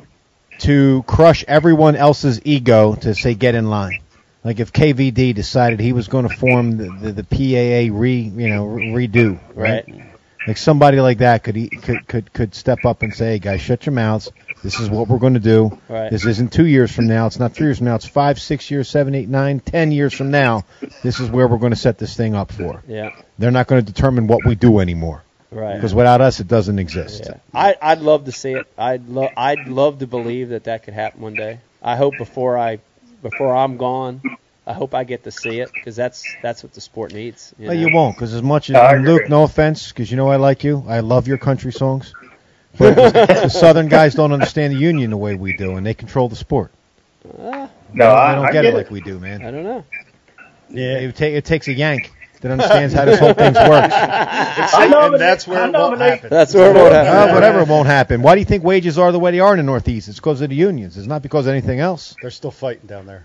to crush everyone else's ego to say get in line. Like if KVD decided he was going to form the, the, the PAA re you know re- redo, right? Right. Like somebody like that could e- could could could step up and say, hey, "Guys, shut your mouths. This is what we're going to do. Right. This isn't two years from now. It's not three years from now. It's five, six years, seven, eight, nine, ten years from now. This is where we're going to set this thing up for. Yeah. They're not going to determine what we do anymore Right. because without us, it doesn't exist. Yeah. I, I'd love to see it. I'd love I'd love to believe that that could happen one day. I hope before I before I'm gone, I hope I get to see it because that's that's what the sport needs. You Well, you won't, because as much as I and agree. Luke, no offense, because you know I like you. I love your country songs. But the Southern guys don't understand the union the way we do, and they control the sport. No, they I, don't I get, get it it. like we do, man. I don't know. Yeah. It, ta- it takes a yank that understands how this whole thing works. I nominate- and that's where it won't happen. That's where it won't Uh, happen. whatever won't happen. Why do you think wages are the way they are in the Northeast? It's because of the unions. It's not because of anything else. They're still fighting down there.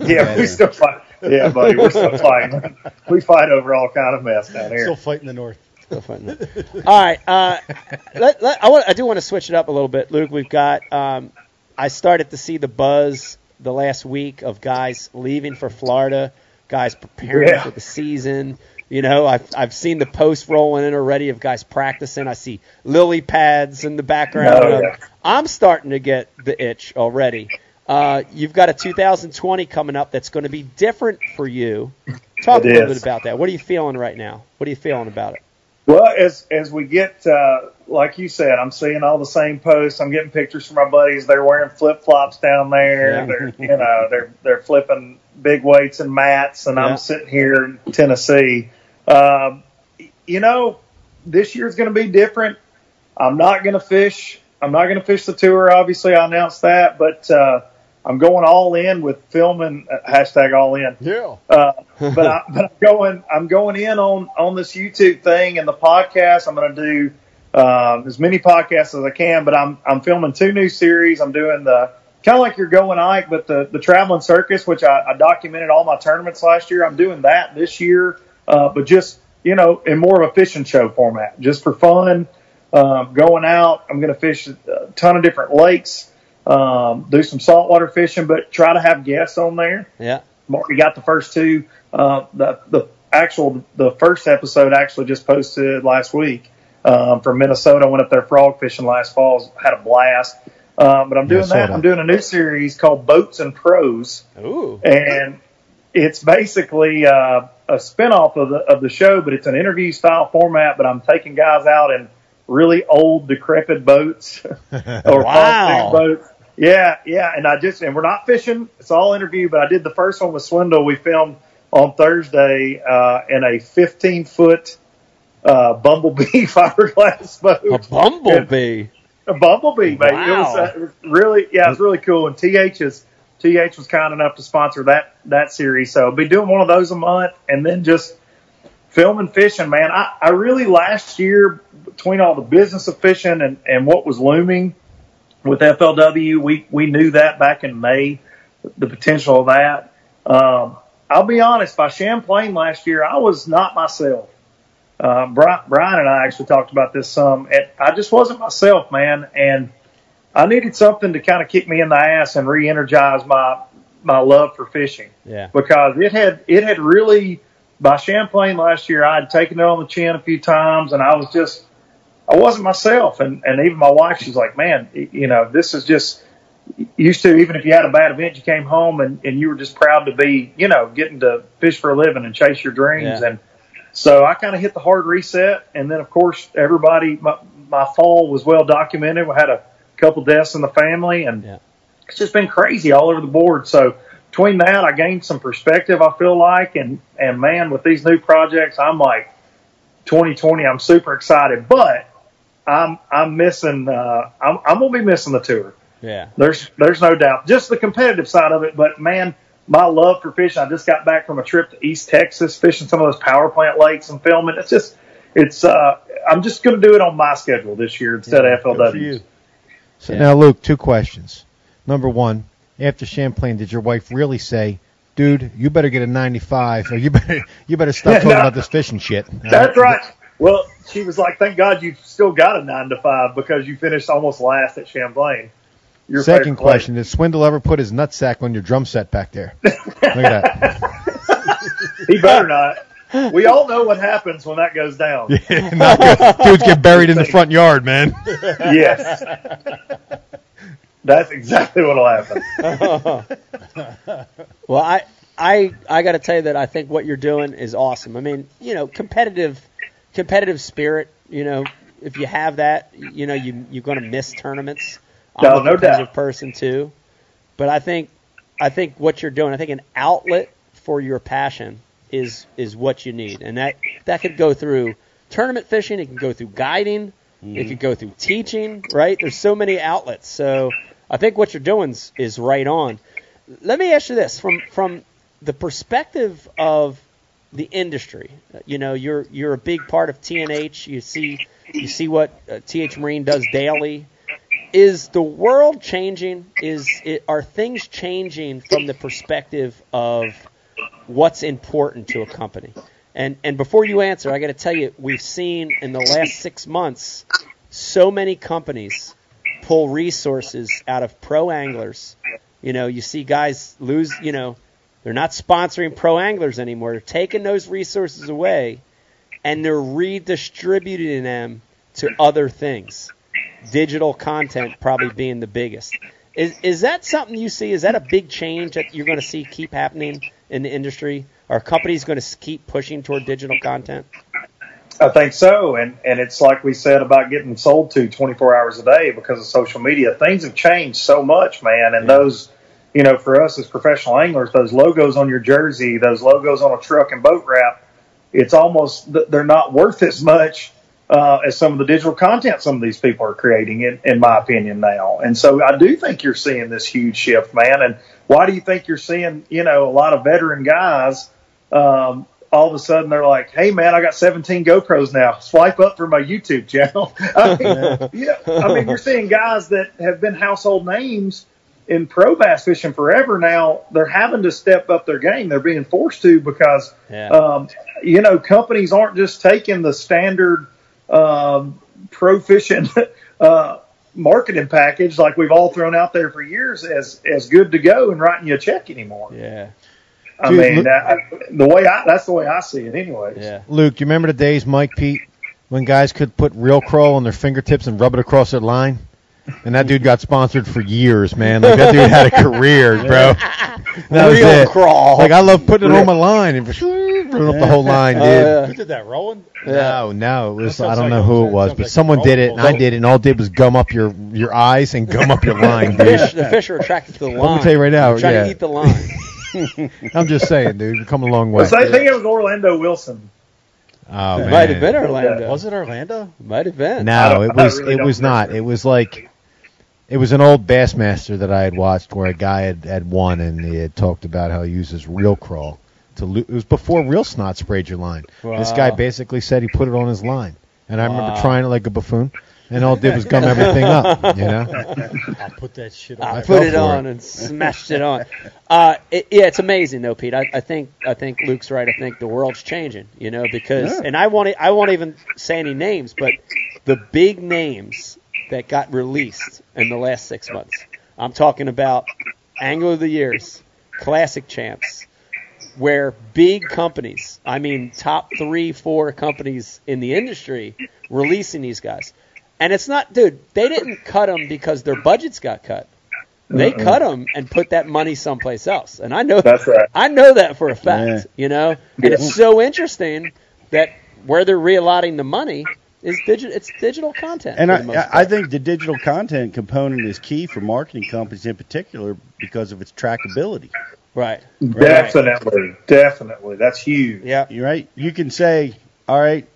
Yeah, we still fight. Yeah, buddy, we're still fighting. We fight over all kind of mess down here. Still fighting the North. All right. Uh, let, let, I, want, I do want to switch it up a little bit, Luke. We've got. Um, I started to see the buzz the last week of guys leaving for Florida, guys preparing Yeah. for the season. You know, I've I've seen the posts rolling in already of guys practicing. I see lily pads in the background. Oh, yeah. I'm starting to get the itch already. Uh, you've got a 2020 coming up that's going to be different for you. Talk It a little is. bit about that. What are you feeling right now? What are you feeling about it? Well, as as we get, uh, like you said, I'm seeing all the same posts. I'm getting pictures from my buddies. They're wearing flip flops down there. Yeah. They're you know they're they're flipping big weights and mats, and Yeah. I'm sitting here in Tennessee. Um, you know, this year's going to be different. I'm not going to fish. I'm not going to fish the tour. Obviously, I announced that, but uh, I'm going all in with filming. Uh, hashtag all in. Yeah. Uh, but, I, but I'm going, I'm going in on, on this YouTube thing and the podcast. I'm going to do, um, as many podcasts as I can, but I'm, I'm filming two new series. I'm doing the, kind of like you're going Ike, but the, the traveling circus, which I, I documented all my tournaments last year. I'm doing that this year, uh, but just, you know, in more of a fishing show format, just for fun. Um, going out, I'm going to fish a ton of different lakes, um, do some saltwater fishing, but try to have guests on there. Yeah. We got the first two. Uh, the the actual the first episode actually just posted last week um, from Minnesota. I went up there frog fishing last fall. Had a blast. Um, but I'm doing saw that. I'm doing a new series called Boats and Pros, Ooh. and it's basically uh, a spinoff of the of the show, but it's an interview style format. But I'm taking guys out in really old, decrepit boats or wow. boats. Yeah, yeah, and I just and we're not fishing. It's all interview, but I did the first one with Swindle. We filmed on Thursday uh, in a 15 foot uh, bumblebee fiberglass boat. A bumblebee. A bumblebee. It, was, Wow. uh, it was really, yeah, it was really cool. And TH is TH was kind enough to sponsor that that series, so I'll be doing one of those a month, and then just filming fishing. Man, I, I really last year between all the business of fishing and and what was looming with FLW, we we knew that back in May, the potential of that. Um, I'll be honest, by Champlain last year, I was not myself. Uh, Brian, Brian and I actually talked about this some. And I just wasn't myself, man, and I needed something to kind of kick me in the ass and re-energize my my love for fishing Yeah. because it had it had really by Champlain last year. I had taken it on the chin a few times, and I was just I wasn't myself. And and even my wife, she's like, man, you know, this is just used to even if you had a bad event, you came home and and you were just proud to be, you know, getting to fish for a living and chase your dreams. Yeah. And so I kind of hit the hard reset, and then of course everybody, my my fall was well documented. We had a couple deaths in the family, and Yeah. it's just been crazy all over the board. So between that, I gained some perspective. I feel like, and and man, with these new projects, I'm like 2020. I'm super excited, but I'm I'm missing. Uh, I'm I'm gonna be missing the tour. Yeah. There's there's no doubt. Just the competitive side of it, but man, my love for fishing. I just got back from a trip to East Texas, fishing some of those power plant lakes and filming. It's just it's. uh I'm just gonna do it on my schedule this year instead of FLW. So now, Luke, two questions. Number one, after Champlain, did your wife really say, "Dude, you better get a 95, or you better you better stop talking No. about this fishing shit"? That's right. Well, she was like, "Thank God you've still got a nine to five because you finished almost last at Champlain." Your Second question: Did Swindle ever put his nutsack on your drum set back there? Look at that. He better not. We all know what happens when that goes down. Yeah, Not good. Dudes get buried in the front yard, man. Yes. That's exactly what'll happen. Well, I I I got to tell you that I think what you're doing is awesome. I mean, you know, competitive competitive spirit. You know, if you have that, you know, you you're going to miss tournaments. I'm No, a no competitive doubt. person too, but I think I think what you're doing, I think an outlet for your passion is is what you need, and that that could go through tournament fishing. It can go through guiding. It mm-hmm. could go through teaching. Right? There's so many outlets. So I think what you're doing is, is right on. Let me ask you this: from from the perspective of the industry. You know, you're you're a big part of TNH. You see you see what uh, TH Marine does daily. Is the world changing? Is it, are things changing from the perspective of what's important to a company? And and before you answer, I got to tell you, we've seen in the last six months so many companies pull resources out of pro anglers. You know, you see guys lose. You know, they're not sponsoring pro anglers anymore. They're taking those resources away, and they're redistributing them to other things. Digital content probably being the biggest. Is is that something you see? Is that a big change that you're going to see keep happening in the industry? Are companies going to keep pushing toward digital content? I think so, and and it's like we said about getting sold to 24 hours a day because of social media. Things have changed so much, man, and those, you know, for us as professional anglers, those logos on your jersey, those logos on a truck and boat wrap, it's almost they're not worth as much uh, as some of the digital content some of these people are creating, in, in my opinion now. And so I do think you're seeing this huge shift, man. And why do you think you're seeing, you know, a lot of veteran guys? Um, all of a sudden they're like, "Hey man, I got 17 GoPros now. Swipe up for my YouTube channel." I mean, yeah, I mean, you're seeing guys that have been household names in pro bass fishing forever. Now they're having to step up their game. They're being forced to because, Yeah. um, you know, companies aren't just taking the standard um, pro fishing uh, marketing package like we've all thrown out there for years as as good to go and writing you a check anymore. Yeah. I Dude, mean, look- that, the way I that's the way I see it, anyways. Yeah. Luke, do you remember the days, Mike Pete, when guys could put Real Craw on their fingertips and rub it across their line? And that dude got sponsored for years, man. Like that dude had a career, bro. That was Real it. crawl. Like I love putting it on my line and running up the whole line, oh, dude. Oh, Who did that? Roland? No, no, it was That I sounds don't like know a- who it was, sounds but like someone did it, and I did it, and all it did was gum up your your eyes and gum up your line, The fish, the fish are attracted to the line. Let me tell you right now, They're trying yeah. to eat the line. I'm just saying, dude, we've come a long way. So I think it was Orlando Wilson. Oh man, Might have been Orlando. Was it Orlando? Might have been. No, I it don't- I was really it don't was remember. not. It was like it was an old Bassmaster that I had watched where a guy had, had won and he had talked about how he uses Real Craw to lo- it was before real snot sprayed your line. This guy basically said he put it on his line. And I remember Wow. trying it like a buffoon and all it did was gum everything up, you know? I'll put that shit on. I there. put it on it. and smashed it on. Uh, it, yeah, it's amazing though, Pete. I, I think I think Luke's right. I think the world's changing, you know, because Yeah. and I won't I won't even say any names, but the big names that got released in the last six months. I'm talking about Angler of the Years, Classic Champs, where big companies, I mean top three, four companies in the industry, releasing these guys. And it's not, dude, they didn't cut them because their budgets got cut. They Uh-uh. cut them and put that money someplace else. And I know That's right. I know that for a fact, Yeah. you know? And it's so interesting that where they're reallocating the money is digital it's digital content. And for the most I, I think the digital content component is key for marketing companies in particular because of its trackability. right. Definitely, definitely, that's huge. Yeah. You're right. You can say, all right,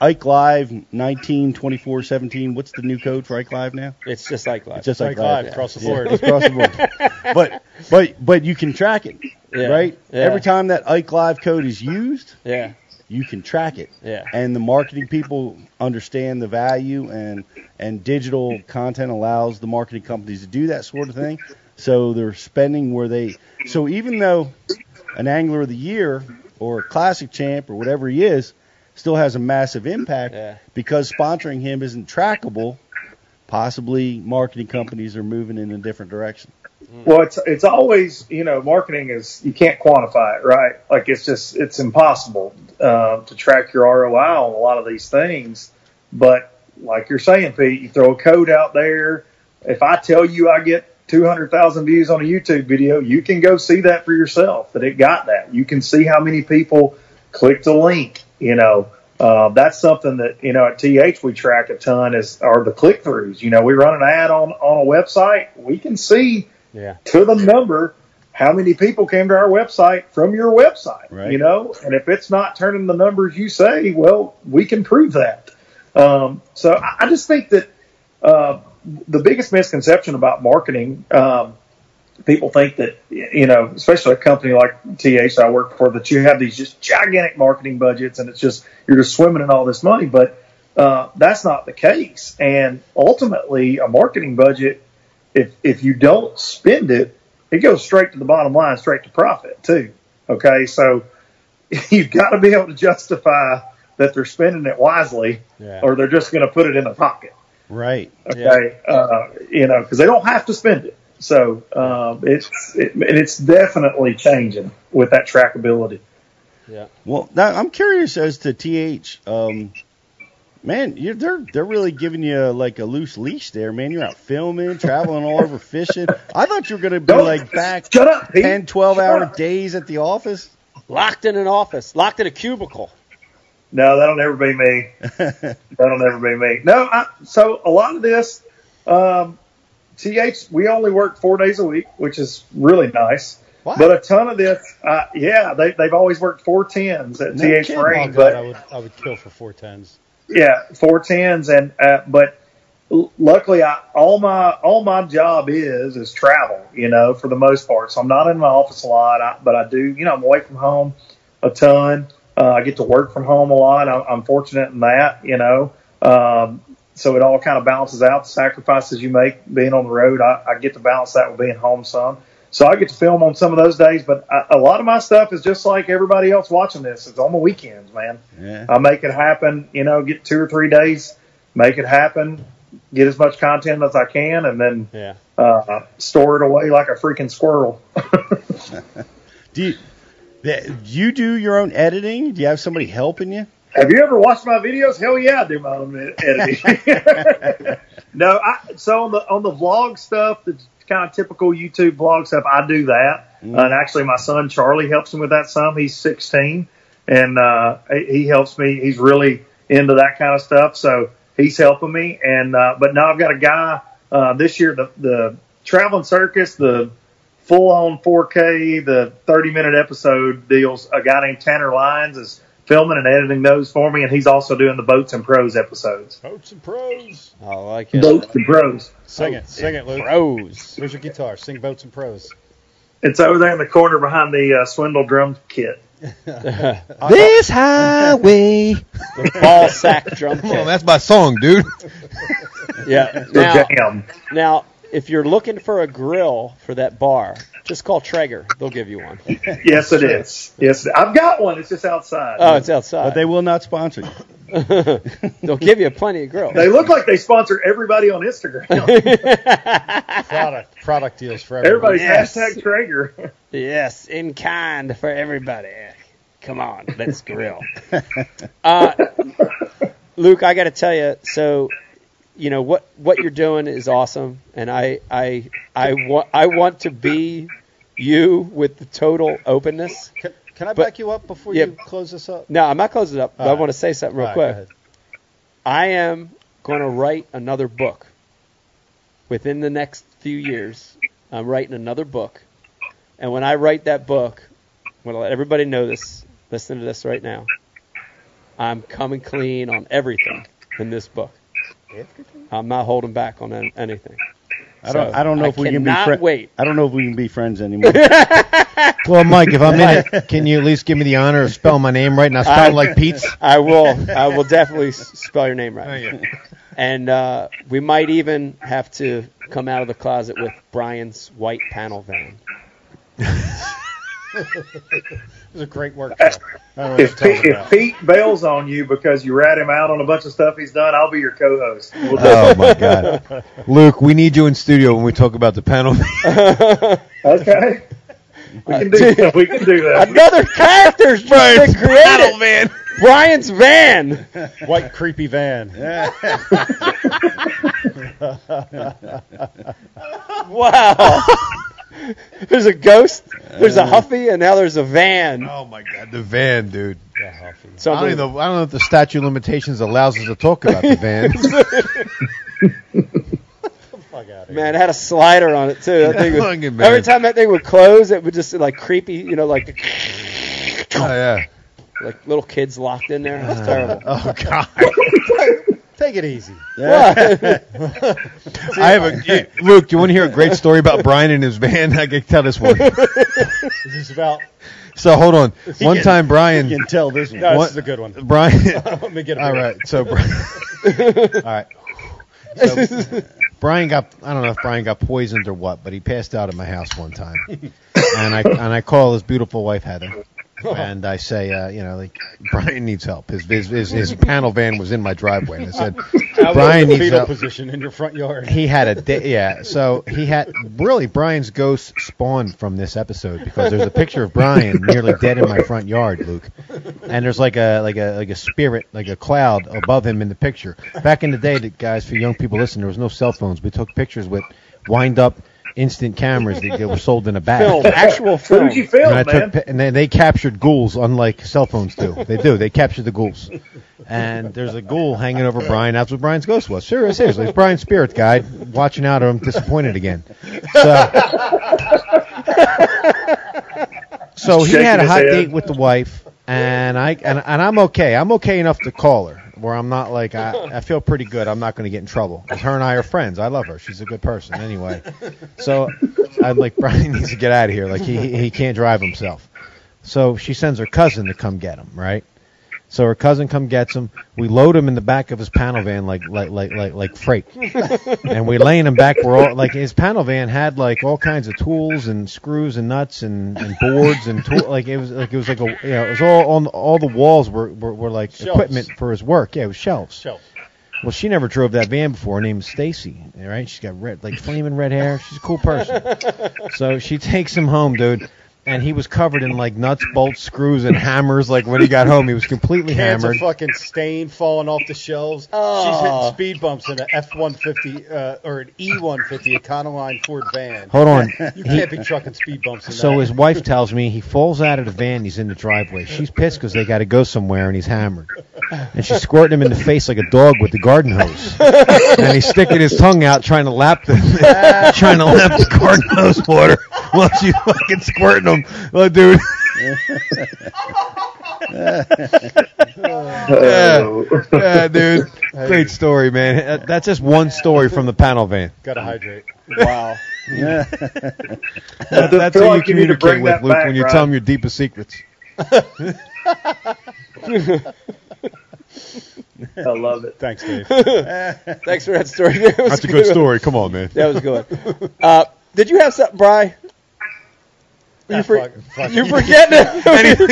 Ike Live 19 24 17. What's the new code for Ike Live now? It's just Ike Live. It's just Like Ike live Live. across the Yeah, board. it's across the board. but but but you can track it, Yeah. right? Yeah. Every time that Ike Live code is used, Yeah. You can track it. Yeah. And the marketing people understand the value and and digital content allows the marketing companies to do that sort of thing. So they're spending where they so even though an angler of the year or a classic champ or whatever he is still has a massive impact Yeah. because sponsoring him isn't trackable, possibly marketing companies are moving in a different direction. Well, it's it's always you know marketing is you can't quantify it, right? Like it's just it's impossible uh, to track your ROI on a lot of these things. But like you're saying, Pete, you throw a code out there. If I tell you I get 200,000 views on a YouTube video, you can go see that for yourself that it got that. You can see how many people clicked a link. You know, uh, that's something that you know at TH we track a ton is are the click throughs. You know, we run an ad on on a website, we can see Yeah. to the number how many people came to our website from your website. Right. You know, and if it's not turning the numbers you say, well, we can prove that. Um, so I, I just think that uh, the biggest misconception about marketing, um, people think that you know, especially a company like TH I work for, that you have these just gigantic marketing budgets, and it's just you're just swimming in all this money. But uh, that's not the case. And ultimately, a marketing budget, if if you don't spend it, it goes straight to the bottom line, straight to profit too. Okay, so you've got to be able to justify that they're spending it wisely, Yeah. or they're just going to put it in their pocket. Right. Okay, uh, you know, because they don't have to spend it. So um, it's it, and it's definitely changing with that trackability. Yeah. Well, now, I'm curious as to TH. Um, man, you they're they're really giving you like a loose leash there, man. You're out filming, traveling all over fishing. I thought you were going to be Don't- like back Shut up, 10, 12 Shut hour up. days at the office. Locked in an office, locked in a cubicle. No, that'll never be me. That'll never be me. No, I, so a lot of this, um, TH, we only work four days a week, which is really nice. What? But a ton of this, uh, yeah, they, they've always worked four tens at No TH kidding. God, but I would I would kill for four tens. Yeah, four tens, and uh, but luckily, I, all my all my job is is travel. You know, for the most part, so I'm not in my office a lot, I, but I do. You know, I'm away from home a ton. Uh, I get to work from home a lot. I'm, I'm fortunate in that. You know, um, so it all kind of balances out. The sacrifices you make being on the road, I, I get to balance that with being home some. So I get to film on some of those days, but I, a lot of my stuff is just like everybody else watching this. It's on the weekends, man. Yeah. I make it happen, you know, get two or three days, make it happen, get as much content as I can, and then Yeah. uh, store it away like a freaking squirrel. Do you, that- you do your own editing? Do you have somebody helping you? Have you ever watched my videos? Hell yeah, I do my own editing. no, I, so on the on the vlog stuff, the kind of typical YouTube vlog stuff, I do that. And actually, my son Charlie helps me with that some. He's 16, and uh, he he helps me. He's really into that kind of stuff, so he's helping me. And uh, but now I've got a guy uh, this year, the the traveling circus, the full on 4K, the 30 minute episode deals. A guy named Tanner Lyons is filming and editing those for me, and he's also doing the boats and pros episodes. Boats and pros. I like it. Boats and pros. Sing it, sing it, Luke. Pros. Where's your guitar? Sing boats and pros. It's over there in the corner behind the uh, Swindle drum kit. This highway. The ball sack drum Come on, that's my song, dude. Yeah. Now, jam. now, if you're looking for a grill for that bar, just call Traeger. They'll give you one. Yes, it is. Yes, I've got one. It's just outside. Oh, it's outside. But they will not sponsor you. They'll give you plenty of grill. They look like they sponsor everybody on Instagram. Product, product deals for everybody. Everybody's Yes. hashtag Traeger. Yes, in kind for everybody. Come on, let's grill. Uh, Luke, I got to tell you, so you know what what you're doing is awesome, and I I I want I want to be you with the total openness. Can, can I But- back you up before yeah. you close this up? No, I'm not closing it up. But I want to say something real right, quick. I am going to write another book within the next few years. I'm writing another book, and when I write that book, I'm going to let everybody know this. Listen to this right now. I'm coming clean on everything in this book. I'm not holding back on anything. I don't. So, I don't know I if we can be friends. wait. I don't know if we can be friends anymore. Well, Mike, if I'm in it, can you at least give me the honor of spelling my name right? And I spell I- it like Pete's. I will. I will definitely spell your name right. And uh, we might even have to come out of the closet with Brian's white panel van. It was a great workshop. I don't know what If, you're Pete, talking if. Pete bails on you because you rat him out on a bunch of stuff he's done, I'll be your co-host. We'll do Oh my God, Luke, we need you in studio when we talk about the panel. Okay. We can do that. we can do that. Another character's just been created. man. Brian's van. White creepy van. Wow. There's a ghost. There's a uh. Huffy, and now there's a van. Oh my god, the van, dude. Yeah, Huffy. So I don't, even know, I don't know if the statute of limitations allows us to talk about the van. Fuck out Man, it had a slider on it too. That thing would- Fucking man. every time that thing would close, it would just like creepy, you know, like Oh yeah. like little kids locked in there. It's uh, terrible. Oh god. Take it easy. Yeah. I have a Luke. Do you want to hear a great story about Brian and his van? I can tell this one. This is about. So hold on. He One can- time, Brian. You can tell this one. No, What- this is a good one. Brian. Let me get a All right. So, Brian, all right. So, Brian got. I don't know if Brian got poisoned or what, but he passed out at my house one time, and I and I call his beautiful wife Heather, and I say, uh, you know, like Brian needs help. His his his, his panel van was in my driveway, and I said, How Brian needs help. position in your front yard. He had a da- yeah. So he had really Brian's ghost spawned from this episode because there's a picture of Brian nearly dead in my front yard, Luke, and there's like a like a like a spirit like a cloud above him in the picture. Back in the day, guys for young people listening, there was no cell phones. We took pictures with wind up instant cameras that, that were sold in a bag. Film, actual film. Fuji film, And I man. took, and they, they captured ghouls, unlike cell phones do. They do. They capture the ghouls. And there's a ghoul hanging over Brian. That's what Brian's ghost was. Serious, seriously, it's Brian's spirit guide watching out. I'm disappointed again. So, so he had a hot date with the wife, and I and, and I'm okay. I'm okay enough to call her. Where I'm not like I, I feel pretty good. I'm not going to get in trouble because her and I are friends. I love her. She's a good person anyway. So I'm like Brian needs to get out of here. Like he he can't drive himself. So she sends her cousin to come get him, right? So her cousin come gets him. We load him in the back of his panel van like like like like like freight, and we laying him back. We're all like his panel van had like all kinds of tools and screws and nuts and, and boards and tool. Like it was like it was like a you know it was all on all the walls were were, were like Shelves. equipment for his work. Yeah, it was shelves. Shelf. Well, she never drove that van before. Her name's Stacy. right? She's got red, like flaming red hair. She's a cool person. So she takes him home, dude, and he was covered in like nuts, bolts, screws, and hammers. Like when he got home, he was completely Cans hammered. of fucking stain falling off the shelves. Oh. She's hitting speed bumps in an F-150 uh, or an E-150 Econoline Ford van. Hold on. You can't be trucking speed bumps in so that. his wife tells me he falls out of the van. He's in the driveway. She's pissed because they got to go somewhere, and he's hammered. And she's squirting him in the face like a dog with the garden hose. and he's sticking his tongue out trying to lap the trying to lap the garden hose water while she's fucking squirting him. Oh, dude. yeah. yeah, dude. Great story, man. That's just one story from the panel van. Gotta hydrate. Wow. Yeah. That- that's how you like you communicate with Luke back, when you Brian. tell him your deepest secrets. I love it. Thanks, Dave. Thanks for that story. That was That's a good story. Come on, man. That was good. Uh, did you have something, Bry? You, for, fuck- fuck you it. forgetting it?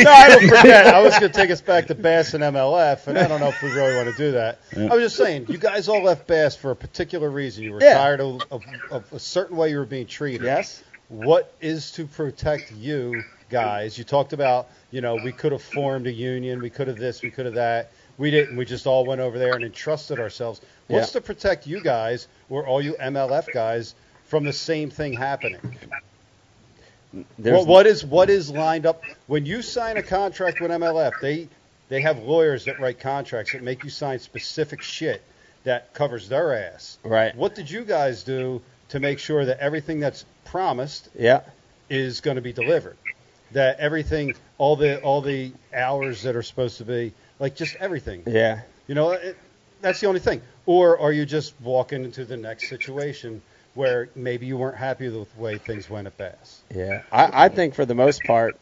no, I don't forget. I was going to take us back to Bass and MLF, and I don't know if we really want to do that. I was just saying, you guys all left Bass for a particular reason. You were Yeah. tired of, of, of a certain way you were being treated. yes. What is to protect you guys? You talked about, you know, we could have formed a union, we could have this, we could have that. We didn't. We just all went over there and entrusted ourselves. What's Yeah. to protect you guys, or all you MLF guys, from the same thing happening? What is what is lined up when you sign a contract with MLF? They they have lawyers that write contracts that make you sign specific shit that covers their ass. Right. What did you guys do to make sure that everything that's promised Yeah. is going to be delivered? That everything, all the all the hours that are supposed to be, like just everything. Yeah. You know, it, that's the only thing. Or are you just walking into the next situation where maybe you weren't happy with the way things went at Bass? Yeah. I, I think for the most part,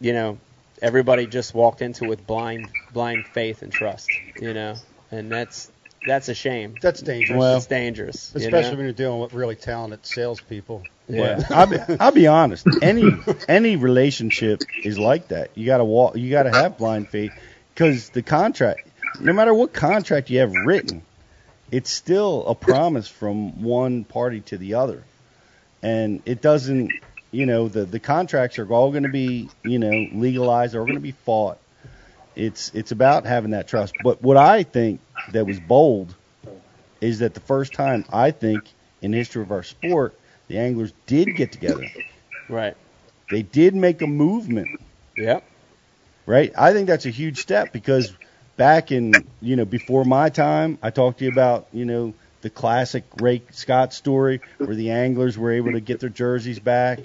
you know, everybody just walked into it with blind blind faith and trust, you know. And that's that's a shame. That's dangerous. Well, it's dangerous. you especially know? when you're dealing with really talented salespeople. Yeah. I'll be, I'll be honest. Any any relationship is like that. You gotta walk. You gotta have blind faith because the contract, no matter what contract you have written, it's still a promise from one party to the other, and it doesn't. You know, the the contracts are all going to be you know legalized. They're going to be fought. It's it's about having that trust. But what I think that was bold is that the first time I think in the history of our sport the anglers did get together. Right. They did make a movement, Yep. right? I think that's a huge step because back in, you know, before my time, I talked to you about, you know, the classic Ray Scott story where the anglers were able to get their jerseys back.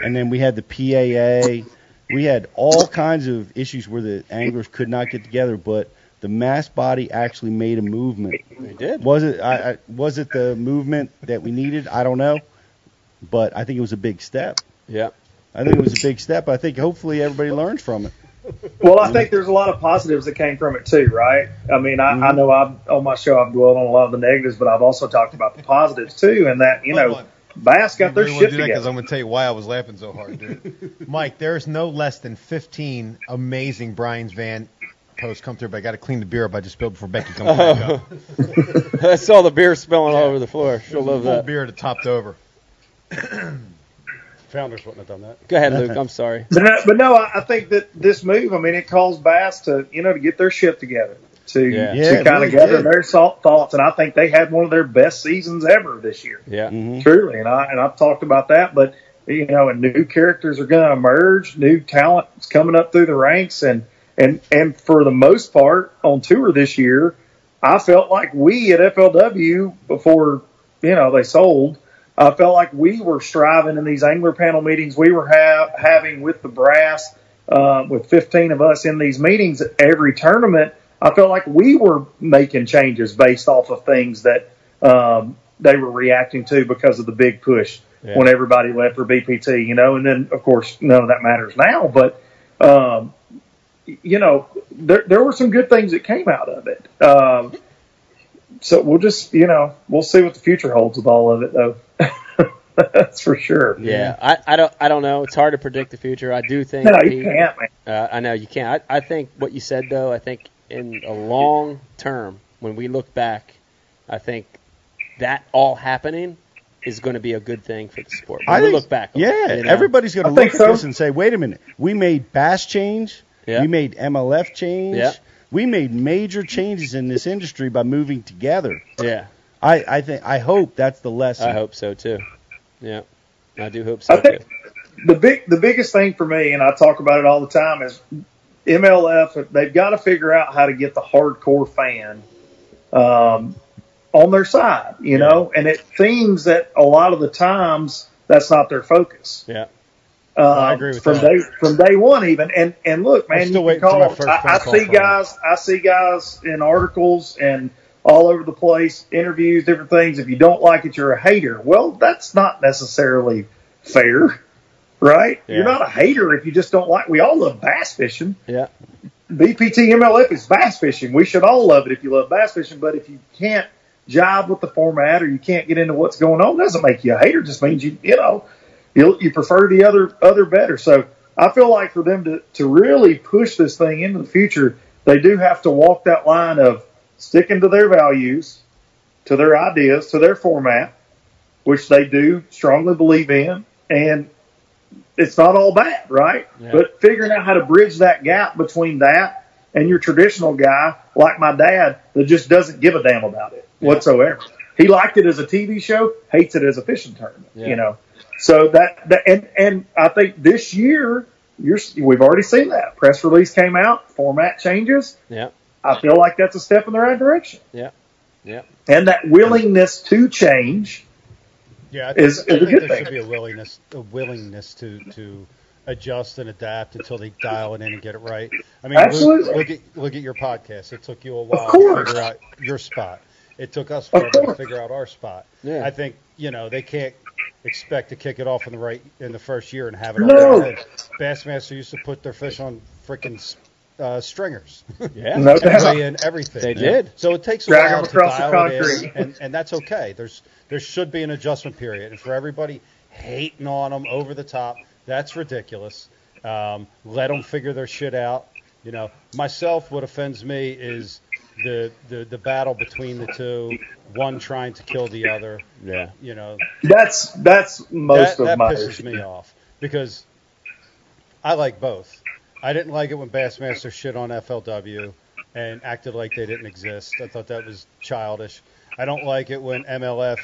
And then we had the PAA. We had all kinds of issues where the anglers could not get together, but the mass body actually made a movement. They did. Was it? I, I, was it the movement that we needed? I don't know, but I think it was a big step. Yeah. I think it was a big step. I think hopefully everybody learns from it. Well, I think there's a lot of positives that came from it too, right? I mean, I, Mm-hmm. I know I've on my show I've dwelled on a lot of the negatives, but I've also talked about the positives too, and that you know, on. Bass got their You shit wanna do that 'cause together. I'm going to tell you why I was laughing so hard, dude. Mike, there's no less than 15 amazing Brian's Van posts come through, but I got to clean the beer up I just spilled before Becky comes back up. I saw the beer spilling all over the floor. She'll love Full that. beer that topped over. Founders wouldn't have done that. Go ahead, Luke. I'm sorry. But no, but no, I I think that this move, I mean, it caused Bass to you know to get their shit together, to Yeah. Yeah, to it kind really of gather did. their salt thoughts, and I think they had one of their best seasons ever this year. Yeah. Mm-hmm. truly, and I and I've talked about that. But you know, and new characters are going to emerge, new talent is coming up through the ranks, and and and for the most part on tour this year, I felt like we at FLW before you know they sold. I felt like we were striving in these angler panel meetings we were ha- having with the brass, uh, with 15 of us in these meetings every tournament. I felt like we were making changes based off of things that um, they were reacting to because of the big push Yeah. when everybody left for BPT, you know, and then of course none of that matters now, but, um, you know, there, there were some good things that came out of it. Um, so we'll just, you know, we'll see what the future holds with all of it though. That's for sure. Yeah, I, I don't I don't know. It's hard to predict the future. I do think. No, you Pete- can't, man. Uh, I know you can't. I, I think what you said though. I think in a long term, when we look back, I think that all happening is going to be a good thing for the sport. When I we think, look back, on yeah, it, you know? everybody's going I to think look at so. this and say, "Wait a minute, we made Bass change, Yeah. we made MLF change, Yeah. we made major changes in this industry by moving together." Yeah, I, I think, I hope that's the lesson. I hope so too. Yeah, I do hope so I think the big the biggest thing for me, and I talk about it all the time, is MLF. They've got to figure out how to get the hardcore fan um, on their side, you know. And it seems that a lot of the times that's not their focus. Yeah, Um, I agree with from that. day from day one even. And and look, man, I'm still you can call. I, I see guys. I see guys in articles and all over the place, interviews, different things. If you don't like it, you're a hater. Well, that's not necessarily fair, right? Yeah. You're not a hater if you just don't like. We all love bass fishing. yeah, BPT MLF is bass fishing. We should all love it if you love bass fishing. But if you can't jive with the format or you can't get into what's going on, it doesn't make you a hater. It Just means you you know you you prefer the other other better. So I feel like for them to to really push this thing into the future, they do have to walk that line of sticking to their values, to their ideas, to their format, which they do strongly believe in, and it's not all bad, right? Yeah. But figuring out how to bridge that gap between that and your traditional guy, like my dad, that just doesn't give a damn about it whatsoever. He liked it as a TV show, hates it as a fishing tournament. Yeah. You know, so that, that and and I think this year you're we've already seen that press release came out, format changes. yeah, I feel like that's a step in the right direction, yeah, yeah. and that willingness to change. Yeah, I think, is- I is a think good there thing. should be a willingness, a willingness to to adjust and adapt until they dial it in and get it right. I mean, Absolutely. Look, look at look at your podcast. It took you a while to course. figure out your spot. It took us forever to figure out our spot. Yeah. I think you know they can't expect to kick it off in the right in the first year and have it all No. in their head. Bassmaster used to put their fish on freaking uh, stringers. Yeah. No and doubt. weigh in everything. They did. So it takes a Drag while them to across the dial it in, and, and that's okay. There's there should be an adjustment period, and for everybody hating on them over the top, that's ridiculous. Um, let them figure their shit out. You know, myself, what offends me is the, the the battle between the two, one trying to kill the other. Yeah. You know, That's that's most that, of that my pisses issue. me off because I like both. I didn't like it when Bassmaster shit on FLW and acted like they didn't exist. I thought that was childish. I don't like it when MLF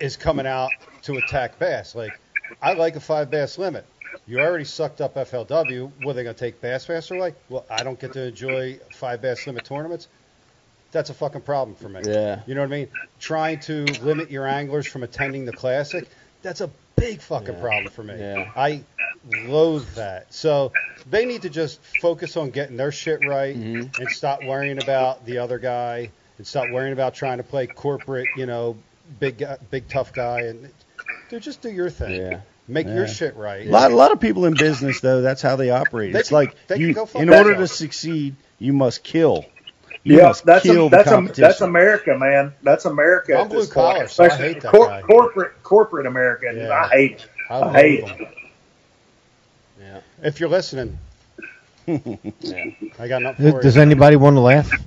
is coming out to attack bass. Like, I like a five bass limit. You already sucked up FLW. Were they going to take Bassmaster away? Well, I don't get to enjoy five bass limit tournaments. That's a fucking problem for me. Yeah. You know what I mean? Trying to limit your anglers from attending the classic, that's a big fucking Yeah. problem for me. Yeah. I loathe that. So they need to just focus on getting their shit right Mm-hmm. and stop worrying about the other guy and stop worrying about trying to play corporate, you know, big big tough guy and dude, just do your thing. Yeah. Make Yeah. your shit right. A lot, a lot of people in business though, that's how they operate. They it's can- like they can you, go fuck in order to succeed, you must kill. You Yeah, must that's kill a, the that's a, that's America, man. That's America. I'm at this blue collar, so I hate that cor- guy. corporate corporate America. Yeah. I hate it. I I, hate them. it. If you're listening, I got nothing for Does you. anybody want to laugh?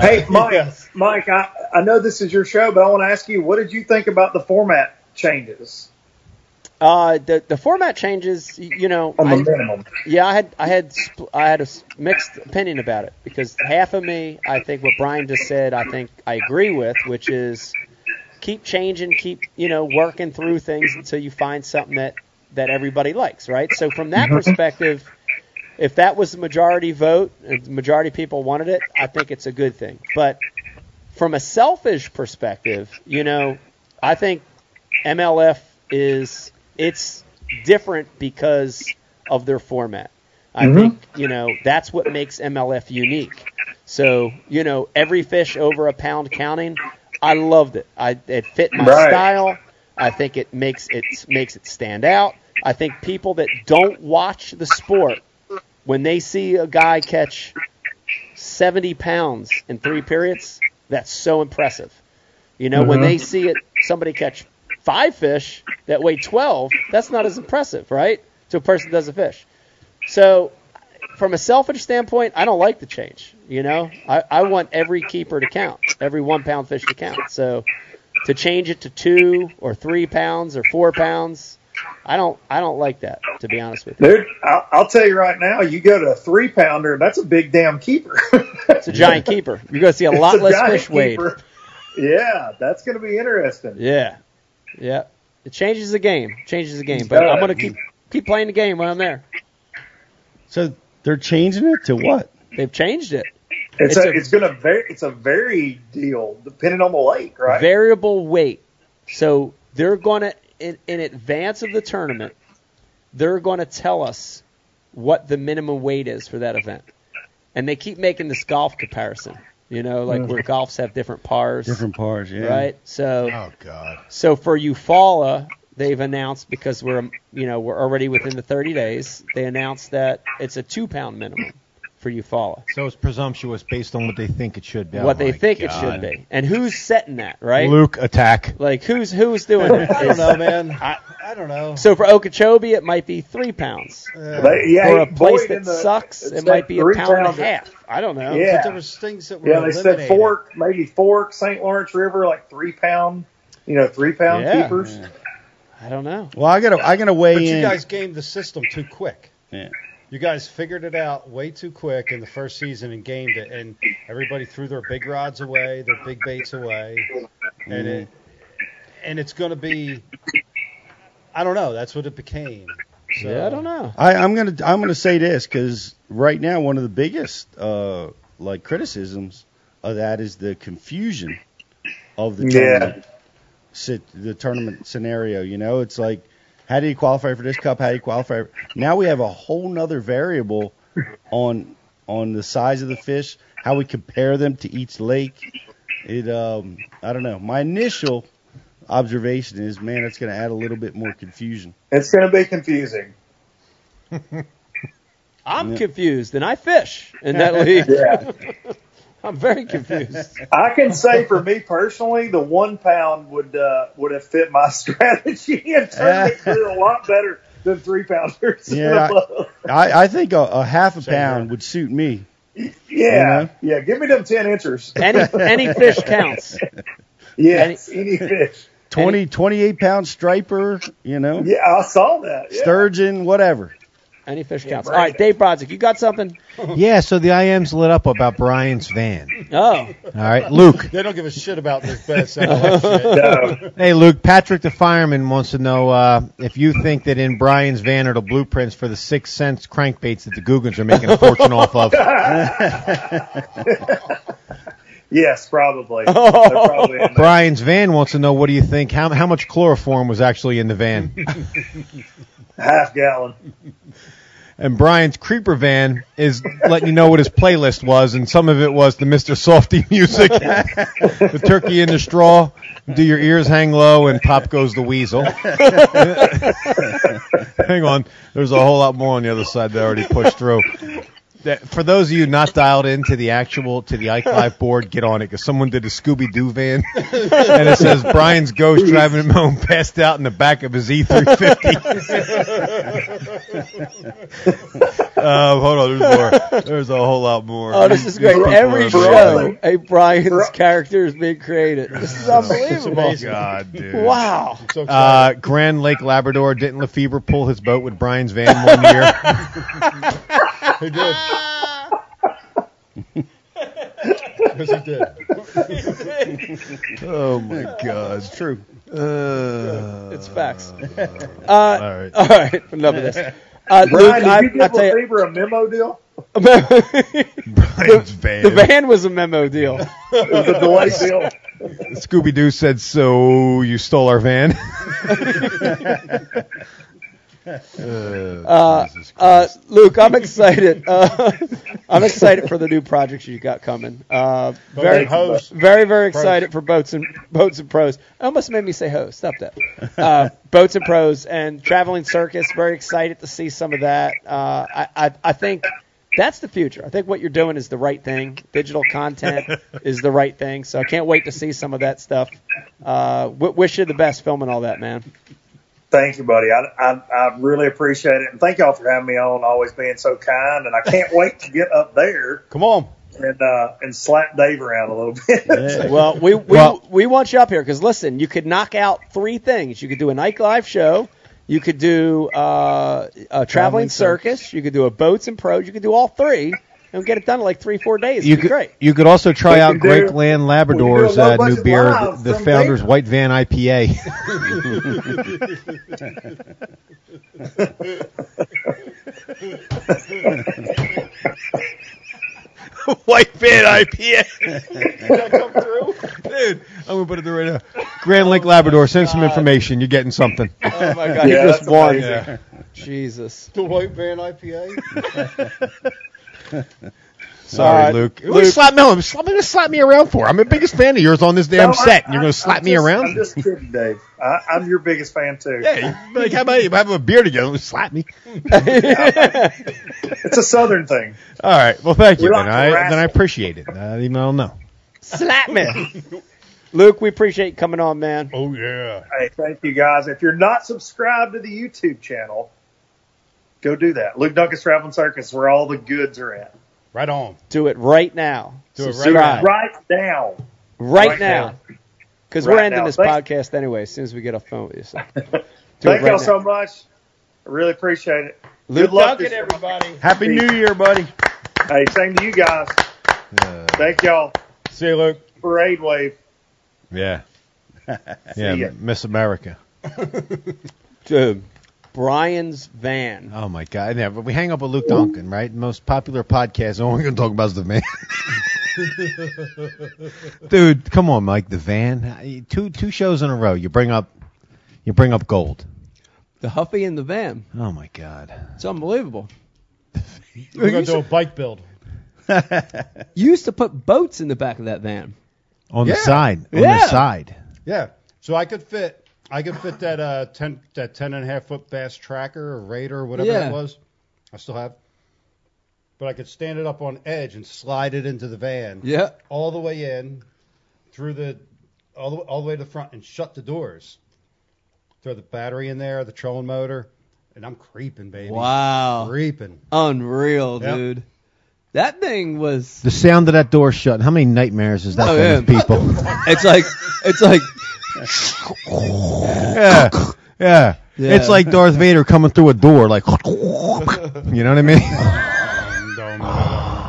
Hey, Mike, Mike, I, I know this is your show, but I want to ask you, what did you think about the format changes Uh, the the format changes. You know, on the I, minimum? yeah, I had I had spl- I had a mixed opinion about it because half of me, I think what Brian just said, I think I agree with, which is keep changing, keep you know working through things until you find something that that everybody likes, right? So from that mm-hmm. perspective, if that was the majority vote, and the majority of people wanted it, I think it's a good thing. But from a selfish perspective, you know, I think MLF is it's different because of their format. I mm-hmm. think you know that's what makes MLF unique. So you know, every fish over a pound counting, I loved it. I it fit my Right. style. I think it makes it makes it stand out. I think people that don't watch the sport when they see a guy catch 70 pounds in three periods, that's so impressive. You know, when mm-hmm. they see it, somebody catch five fish that weigh 12, that's not as impressive, right? To a person that does a fish. So, from a selfish standpoint, I don't like the change. You know, I, I want every keeper to count, every one pound fish to count. So, to change it to two or three pounds or four pounds, I don't, I don't like that. To be honest with you, Dude, I'll, I'll tell you right now, you go to a three pounder, that's a big damn keeper. it's a giant keeper. You're going to see a lot It's a less fish weighed. keeper. Yeah, that's going to be interesting. Yeah, yeah. It changes the game. Changes the game. But I'm going to keep keep playing the game when I'm there. so they're changing it to what? They've changed it. It's, It's a, a- it's going to vary. It's a very deal depending on the lake, right? Variable weight. So they're going to in, in advance of the tournament, they're going to tell us what the minimum weight is for that event. And they keep making this golf comparison. You know, like where mm. golfs have different pars. Different pars, yeah. Right? So Oh God. So for Eufaula, they've announced because we're you know we're already within the 30 days. They announced that it's a two pound minimum for Eufaula. So it's presumptuous based on what they think it should be. what Oh they my think it should be, and who's setting that, right? Luke attack. Like who's who's doing it? I don't know, man. I, I don't know. So for Okeechobee, it might be three pounds. Uh, they- yeah, For a place Boyd that the- sucks, it it might be a pound and a pounder. half. I don't know. Yeah. But there was things that were Yeah, they said. Fork, maybe Fork, St. Lawrence River, like three pound, you know, three pound Yeah. keepers. I don't know. Well, I gotta, I gotta weigh But in. you guys gamed the system too quick. Yeah. You guys figured it out way too quick in the first season and gamed it, and everybody threw their big rods away, their big baits away, and it and it's going to be. I don't know. That's what it became. So, Yeah, I don't know. I, I'm gonna I'm gonna say this because right now one of the biggest uh, like criticisms of that is the confusion of the Yeah. tournament sit, the tournament scenario. You know, it's like how do you qualify for this cup? How do you qualify? Now we have a whole nother variable on on the size of the fish, how we compare them to each lake. It um I don't know. My initial observation is, man, it's going to add a little bit more confusion. It's going to be confusing. I'm Yeah. confused, and I fish in that league. Yeah. I'm very confused. I can say for me personally, the one pound would uh, would have fit my strategy and tournament career a lot better than three pounders. Yeah, above. I, I think a, a half a Same pound here. would suit me. yeah, know? yeah. Give me them ten inches. Any any fish counts. Yes, any fish. 20, 28 pound striper, you know, Yeah, I saw that. Yeah. sturgeon, whatever. Any fish counts. All right. right, Dave Brodzik, you got something? Yeah, so the IM's lit up about Brian's van. Oh, All right, Luke. They don't give a shit about this best No. Hey, Luke. Patrick the fireman wants to know uh, if you think that in Brian's van are the blueprints for the six cents crankbaits that the Googans are making a fortune off of. Yes, probably. They're probably in. Brian's van wants to know what do you think? How how much chloroform was actually in the van? half gallon. And Brian's creeper van is letting you know what his playlist was, and some of it was the Mr. Softy music, the turkey in the straw, do your ears hang low, and pop goes the weasel. hang on, there's a whole lot more on the other side that I already pushed through. That, for those of you not dialed into the actual to the Ike Live board, get on it because someone did a Scooby Doo van, and it says Brian's ghost driving him home, passed out in the back of his E E350. uh, hold on, there's more. There's a whole lot more. Oh, this is great. Every show, a Brian's character is being created. This is unbelievable. Oh God, dude. Wow. Uh, Grand Lake Labrador didn't Lefebvre pull his boat with Brian's van one year? He did. Yes, he did. oh my God, it's true. Uh, It's facts. Uh, all right. All right. Enough of this. Uh, Luke, Brian, I, did you I give tell you, Lefebvre a memo deal? Brian's van. the van was a memo deal. It was a delay deal. Scooby Doo said, "So you stole our van." Uh, uh, Luke, I'm excited. Uh, I'm excited for the new projects you got coming. Uh, very, Host. very, very excited for boats and boats and pros. Almost made me say host. Stop that. Uh, boats and pros and traveling circus. Very excited to see some of that. Uh, I, I, I think that's the future. I think what you're doing is the right thing. Digital content is the right thing. So I can't wait to see some of that stuff. Uh, w- wish you the best filming all that, man. Thank you, buddy. I, I, I really appreciate it. And thank y'all for having me on, always being so kind. And I can't wait to get up there Come on. and, uh, and slap Dave around a little bit. Well, we we, Well- we want you up here because listen, you could knock out three things. You could do a night live show. You could do uh, a traveling, circus. You could do a boats and pros. You could do all three and get it done in like three four days. You could great. you could also try out can Grand Lake Labrador's we can do a uh, new beer, the, the Founder's there. White Van IPA. White Van IPA. Dude, I'm gonna put it there right now. Grand Lake Labrador, send some information. You're getting something. Oh my god, Yeah, just that's won. amazing. Jesus. The White Van IPA. Sorry, All right, Luke. Luke. Luke. Slap me, slap, what are you gonna slap me around for? I'm the biggest fan of yours on this damn No, I- set, and you're gonna slap I'm me just- around? I'm just kidding, Dave. I, I'm your biggest fan, too. Yeah, like how about you have a beer together? Slap me. It's a Southern thing. All right. Well, thank you. We Then I then I appreciate it. Uh, even I don't know. Slap me. Luke, we appreciate you coming on, man. Oh yeah. Hey, thank you guys. If you're not subscribed to the YouTube channel, go do that. Luke Dunkin's Traveling Circus, where all the goods are at. Right on. Do it right now. Do it right Subscribe. Right down. Right, Right now. now. Because we're ending now. this Thank- podcast anyway as soon as we get off the phone with you. So. Thank right y'all now. so much. I really appreciate it. Luke Good luck Dunkin, this- everybody. Happy New Year, buddy. Hey, same to you guys. Thank y'all. See you, Luke. Parade wave. Yeah. Yeah. Miss America. Dude, Brian's van. Oh my God. Yeah, but we hang up with Luke Dunkin, right? Most popular podcast. All we're gonna talk about is the van. Dude, come on, Mike. The van. Two two shows in a row. You bring up you bring up gold. The Huffy and the van. Oh my God. It's unbelievable. We're gonna do a bike build. You used to put boats in the back of that van. On Yeah. the side. On Yeah. the side. Yeah. So I could fit. I could fit that uh ten that ten and a half foot bass tracker or raider or whatever Yeah. that was. I still have. But I could stand it up on edge and slide it into the van Yeah. all the way in, through the all the all the way to the front and shut the doors. Throw the battery in there, the trolling motor, and I'm creeping, baby. Wow. Creeping. Unreal, Yep. dude. That thing was. The sound of that door shut. How many nightmares is that Oh, been yeah. with people? It's like. It's like. Yeah. Yeah. Yeah. It's like Darth Vader coming through a door, like, you know what I mean?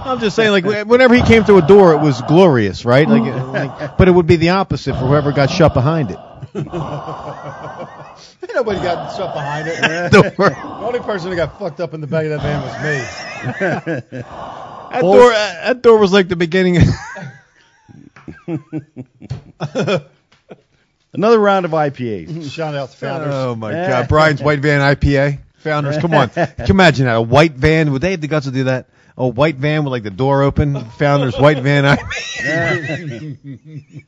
I'm just saying, like, whenever he came through a door, it was glorious, right? Like, like, but it would be the opposite for whoever got shut behind it. Nobody got shut behind it. Door. The only person that got fucked up in the back of that van was me. That door, uh, that door was like the beginning. Another round of IPAs. Shout out to founders. oh my God, Brian's White Van IPA. Founders, come on. Can you imagine that? A white van? Would they have the guts to do that? A white van with like the door open. Founders, white van. IPA.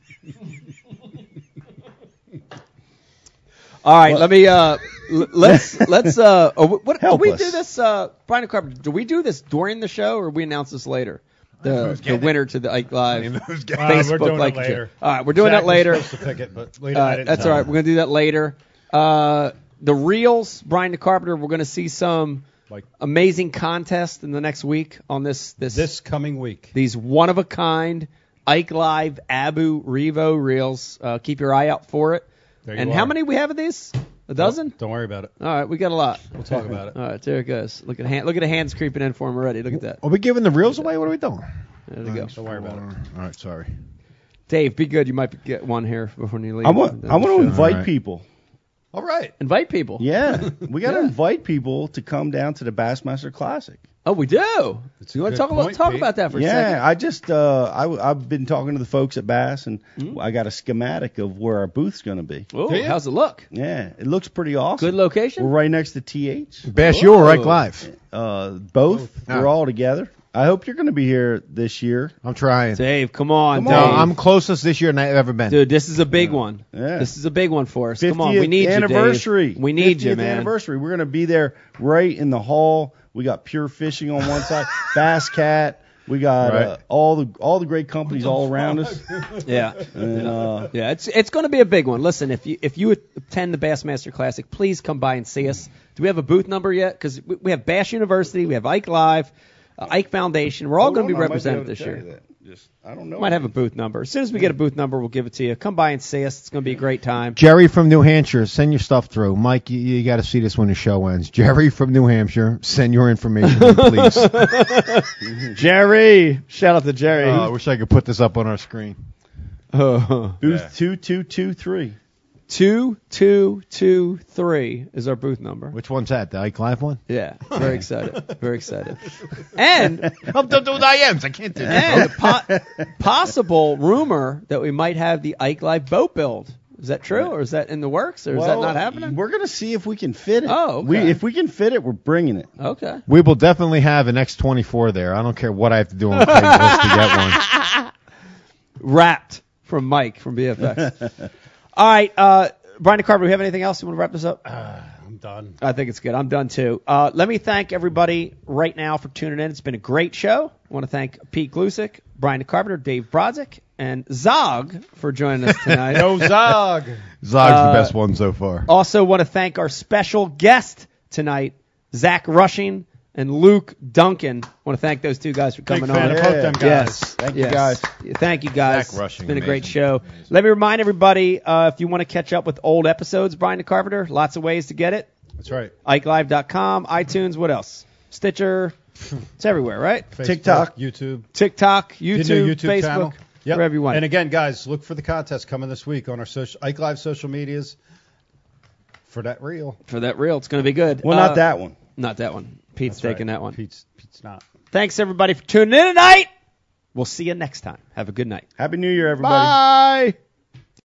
All right, let me uh, l- let's let's uh, oh, what Help do we us. do this uh, Brian Carpenter? Do we do this during the show or we announce this later? The the winner to the Ike Live Uh, Facebook we're doing like it later. All right, we're doing Zach that was later. supposed to pick it, but we- Uh, I didn't that's tell all right. We're gonna do that later. Uh, the reels, Brian the Carpenter. We're gonna see some Like- amazing contest in the next week on this this This coming week. these one of a kind Ike Live Abu Revo reels. Uh, keep your eye out for it. There you and are. how many we have of these? A dozen? Don't worry about it. All right, we got a lot. We'll talk about it. All right, there it goes. Look at hand, look at the hands creeping in for him already. Look at that. Are we giving the reels away? What are we doing? There we go. Don't worry about it. Uh, all right, sorry. Dave, be good. You might get one here before you leave. I want I want to invite Alright. people. All right. invite people. Yeah, we got to Yeah. invite people to come down to the Bassmaster Classic. Oh, we do. It's you a want to good talk about point, talk Pete. about that for a yeah, second? I just uh, I, have been talking to the folks at Bass, and Hmm? I got a schematic of where our booth's going to be. Oh, Do you? how's it look? Yeah, it looks pretty awesome. Good location. We're right next to TH. Bash you or right Whoa. Live? Uh, both. We're all together. I hope you're going to be here this year. I'm trying. Dave, come on, Come No, Dave. on. I'm closest this year than I've ever been. Dude, this is a big one. Yeah. This is a big one for us. Come on, we need anniversary. you, Dave. We need 50th you, man. anniversary. We're going to be there right in the hall. We got Pure Fishing on one side, Bass Cat. We got uh, Right. all the all the great companies all around us. Yeah. And uh, Yeah, it's it's going to be a big one. Listen, if you if you attend the Bassmaster Classic, please come by and see us. Do we have a booth number yet? Because we, we have Bass University, we have Ike Live, uh, Ike Foundation. We're all hold going to be represented this year. Just I don't know. Might have a booth number. As soon as we get a booth number, we'll give it to you. Come by and see us. It's going to be a great time. Jerry from New Hampshire, send your stuff through. Mike, you, you got to see this when the show ends. Jerry from New Hampshire, send your information, in, please. Jerry, shout out to Jerry. Oh, I wish I could put this up on our screen. Uh, booth two two two three. Two two two three is our booth number. Which one's that? The Ike Live one? Yeah, very excited, very excited. And I'm done with IMs. I can't do and po- possible rumor that we might have the Ike Live boat build. Is that true, or is that in the works, or is that Well, not happening? We're gonna see if we can fit it. Oh, okay. we if we can fit it, we're bringing it. Okay. We will definitely have an X24 there. I don't care what I have to do on Craigslist to get one. Wrapped from Mike from BFX. All right, uh, Brian Carver, we have anything else? You want to wrap this up? I'm done. I think it's good. I'm done too. Uh, let me thank everybody right now for tuning in. It's been a great show. I want to thank Pete Gluszek, Brian Carpenter, Dave Brodzik, and Zog for joining us tonight. No Zog. Zog's Uh, the best one so far. Also, want to thank our special guest tonight, Zach Rushing and Luke Dunkin. I want to thank those two guys for Big coming fan on. of both them guys. Yes. Thank you, guys. Thank you guys. Zach Rushing, it's been a great amazing. show. Let me remind everybody uh, if you want to catch up with old episodes, Brian the Carpenter, lots of ways to get it. That's right. IkeLive.com, iTunes, what else? Stitcher. It's everywhere, right? Facebook, TikTok. YouTube. TikTok, YouTube, YouTube Facebook, channel. Yep. wherever you want. And again, guys, look for the contest coming this week on our social, Ike Live social medias for that reel. for that reel, it's going to be good. Well, Uh, not that one. Not that one. Pete's That's right. taking that one. Pete's, Pete's not. Thanks everybody for tuning in tonight. We'll see you next time. Have a good night. Happy New Year, everybody. Bye.